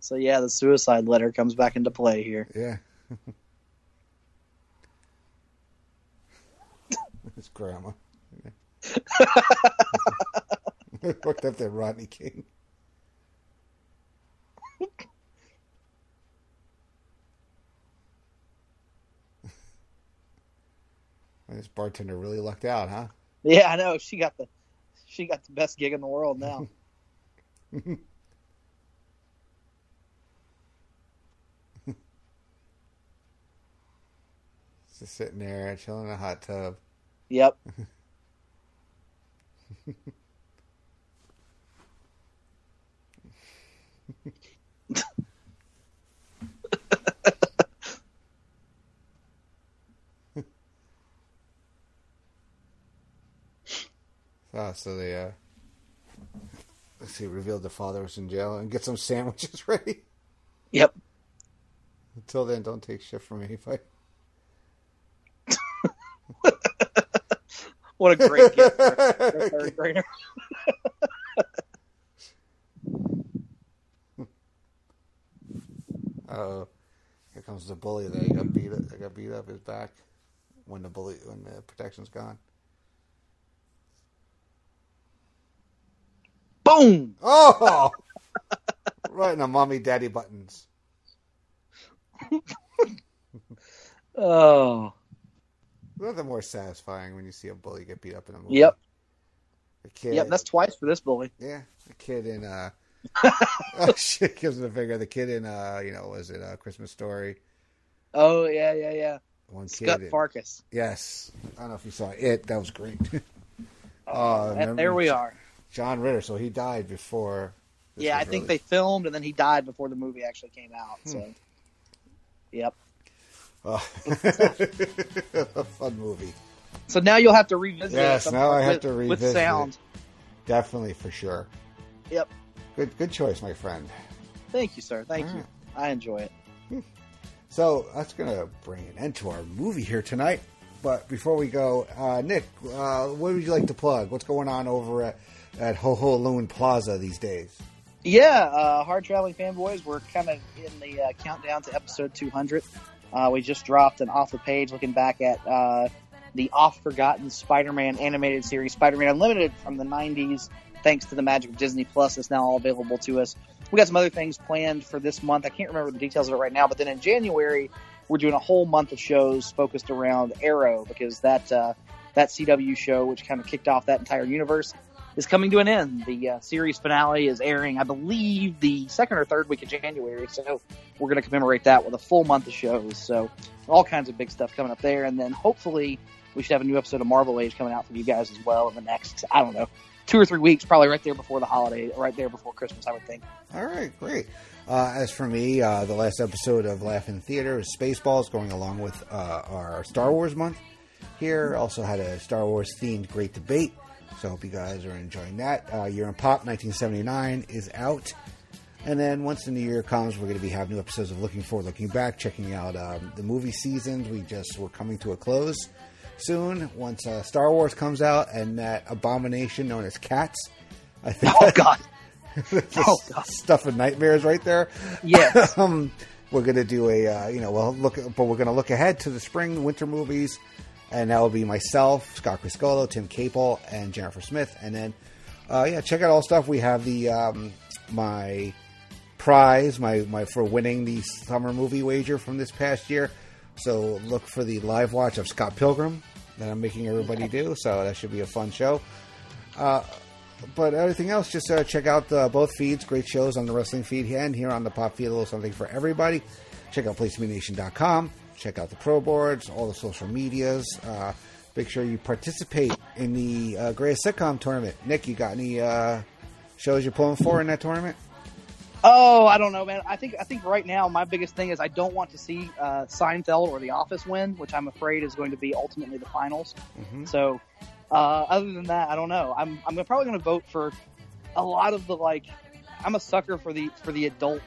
So yeah, the suicide letter comes back into play here. Yeah. His grandma. Hooked up that Rodney King. This bartender really lucked out, huh? Yeah, I know. She got the she got the best gig in the world now. Just sitting there, chilling in a hot tub. Yep. Ah, so they, uh, let's see, revealed the father was in jail and get some sandwiches ready. Yep. Until then, don't take shit from anybody. What a great gift for a third grader. uh, here comes the bully that he got beat up. That got beat up his back when the bully when the protection's gone. Boom! Oh, right in the mommy daddy buttons. Oh. Nothing more satisfying when you see a bully get beat up in a movie. Yep. The kid. Yep. That's twice for this bully. yeah. The kid in uh. oh shit! Gives it a finger. The kid in uh, you know, was it a Christmas Story? Oh yeah, yeah, yeah. One kid. Scott in- Farkus. Yes. I don't know if you saw it. That was great. Oh, Uh, there we are. John Ritter. So he died before. Yeah, I think they filmed and then he died before the movie actually came out. So, Hmm. yep. Oh. a fun movie. So now you'll have to revisit. it Yes, now I have with- to with revisit sound. Definitely for sure. Yep. Good, good choice, my friend. Thank you, sir. Thank All you. right. I enjoy it. So that's gonna bring an end to our movie here tonight. But before we go, uh, Nick, uh, what would you like to plug? What's going on over at, at Ho Ho Loon Plaza these days? Yeah, uh, hard traveling fanboys. We're kind of in the uh, countdown to episode 200. Uh, we just dropped an off the page looking back at uh, the oft forgotten Spider-Man animated series, Spider-Man Unlimited from the 90s. Thanks to the magic of Disney Plus, it's now all available to us. We got some other things planned for this month. I can't remember the details of it right now, but then in January we're doing a whole month of shows focused around Arrow because that uh, that CW show, which kind of kicked off that entire universe, is coming to an end. The uh, series finale is airing, I believe, the second or third week of January. So we're going to commemorate that with a full month of shows. So all kinds of big stuff coming up there, and then hopefully we should have a new episode of Marvel Age coming out for you guys as well in the next, I don't know, two or three weeks, probably right there before the holiday, right there before Christmas, I would think. All right, great. Uh, as for me, uh, the last episode of Laugh-In Theater is Spaceballs, going along with uh, our Star Wars month here. Also had a Star Wars themed great debate, so I hope you guys are enjoying that. Uh, Year in Pop 1979 is out. And then once the new year comes, we're going to be having new episodes of Looking Forward, Looking Back, checking out um, the movie seasons. We just we're coming to a close soon. Once uh, Star Wars comes out and that abomination known as Cats, I think Oh, God. Oh, God. stuff of nightmares right there. Yes. um, we're gonna do a uh, you know well look, but we're gonna look ahead to the spring winter movies, and that will be myself, Scott Criscuolo, Tim Capel, and Jennifer Smith, and then uh, yeah, check out all stuff. We have the um, my prize my my for winning the summer movie wager from this past year. So look for the live watch of Scott Pilgrim that I'm making everybody do. So that should be a fun show. Uh, but everything else, just uh, check out the, both feeds. Great shows on the wrestling feed and here on the pop feed. A little something for everybody. Check out PlaceToBeNation.com. Check out the pro boards, all the social medias. Uh, make sure you participate in the uh, greatest sitcom tournament. Nick, you got any uh, shows you're pulling for in that tournament? Oh, I don't know, man. I think I think right now my biggest thing is I don't want to see uh, Seinfeld or The Office win, which I'm afraid is going to be ultimately the finals. Mhm. So, uh, other than that, I don't know. I'm I'm probably going to vote for a lot of the like. I'm a sucker for the for the adult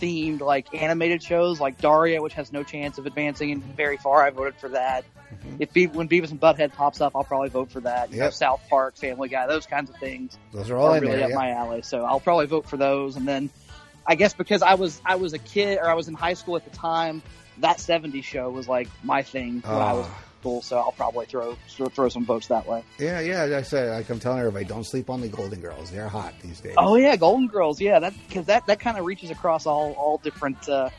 themed like animated shows like Daria, which has no chance of advancing very far. I voted for that. Mhm. If Be- when Beavis and Butthead pops up, I'll probably vote for that. You know, South Park, Family Guy, those kinds of things Those are all are in really there. up yeah. my alley. So I'll probably vote for those. And then I guess because I was I was a kid or I was in high school at the time, that '70s show was like my thing when I was Ah. Cool. So I'll probably throw throw, some votes that way. Yeah, yeah. Like I said, like I'm telling everybody, don't sleep on the Golden Girls. They're hot these days. Oh yeah, Golden Girls. Yeah, that because that that kind of reaches across all all different. Uh,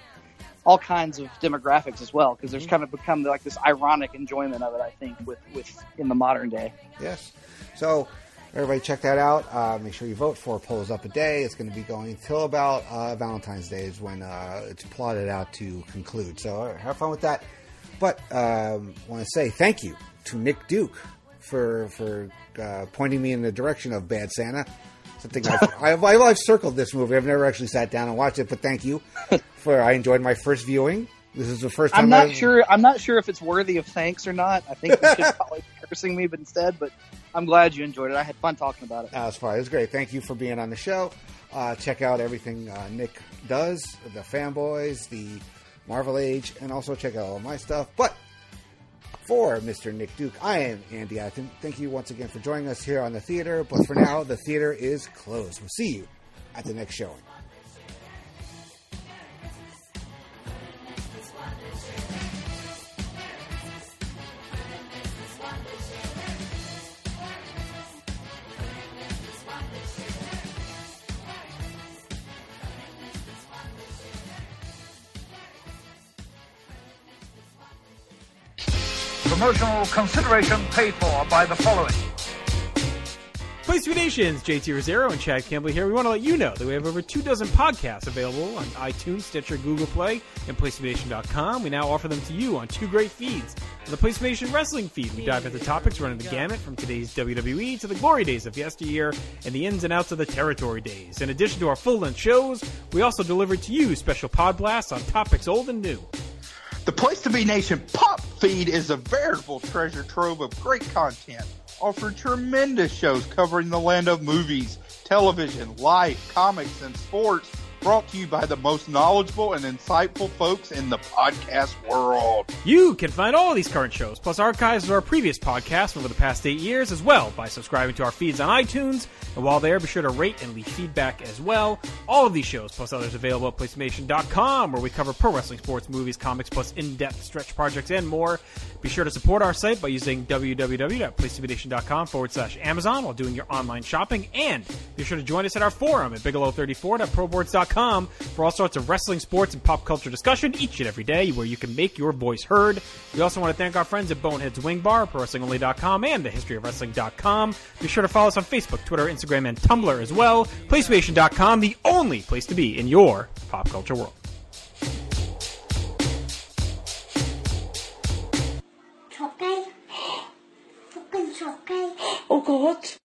all kinds of demographics as well, because there's Mm-hmm. kind of become like this ironic enjoyment of it. I think with with in the modern day. Yes. So everybody check that out. Uh, make sure you vote for polls up a day. It's going to be going till about uh, Valentine's Day is when uh, it's plotted out to conclude. So have fun with that. But um, want to say thank you to Nick Duke for for uh, pointing me in the direction of Bad Santa. Something I've, I've, I've, I've circled this movie. I've never actually sat down and watched it, but thank you for. I enjoyed my first viewing. This is the first time I'm not I've- sure. I'm not sure if it's worthy of thanks or not. I think you should probably be cursing me, but instead. But I'm glad you enjoyed it. I had fun talking about it. It's fine. It was great. Thank you for being on the show. Uh, check out everything uh, Nick does, the fanboys, the Marvel Age, and also check out all my stuff. But for Mr. Nick Duke, I am Andy Atherton. Thank you once again for joining us here on the theater. But for now, the theater is closed. We'll see you at the next showing. Promotional consideration paid for by the following. Place be Nations, JT Rosero and Chad Campbell here. We want to let you know that we have over two dozen podcasts available on iTunes, Stitcher, Google Play, and PlaceToBeNation.com. We now offer them to you on two great feeds. On the Place to Nation Wrestling feed, we dive into topics running the gamut from today's WWE to the glory days of yesteryear and the ins and outs of the territory days. In addition to our full-length shows, we also deliver to you special pod blasts on topics old and new. The Place to Be Nation pop feed is a veritable treasure trove of great content, offering tremendous shows covering the land of movies, television, life, comics, and sports, brought to you by the most knowledgeable and insightful folks in the podcast world. You can find all of these current shows, plus archives of our previous podcasts over the past eight years as well by subscribing to our feeds on iTunes. And while there, be sure to rate and leave feedback as well. All of these shows, plus others available at PlaceMation.com, where we cover pro wrestling, sports, movies, comics, plus in-depth stretch projects and more. Be sure to support our site by using www.placetobenation.com forward slash Amazon while doing your online shopping. And be sure to join us at our forum at bigelow34.proboards.com for all sorts of wrestling, sports, and pop culture discussion each and every day where you can make your voice heard. We also want to thank our friends at Bonehead's Wing Bar, ProWrestlingOnly.com, and TheHistoryOfWrestling.com. Be sure to follow us on Facebook, Twitter, Instagram, and Tumblr as well. PlayStation.com, the only place to be in your pop culture world. Oh God.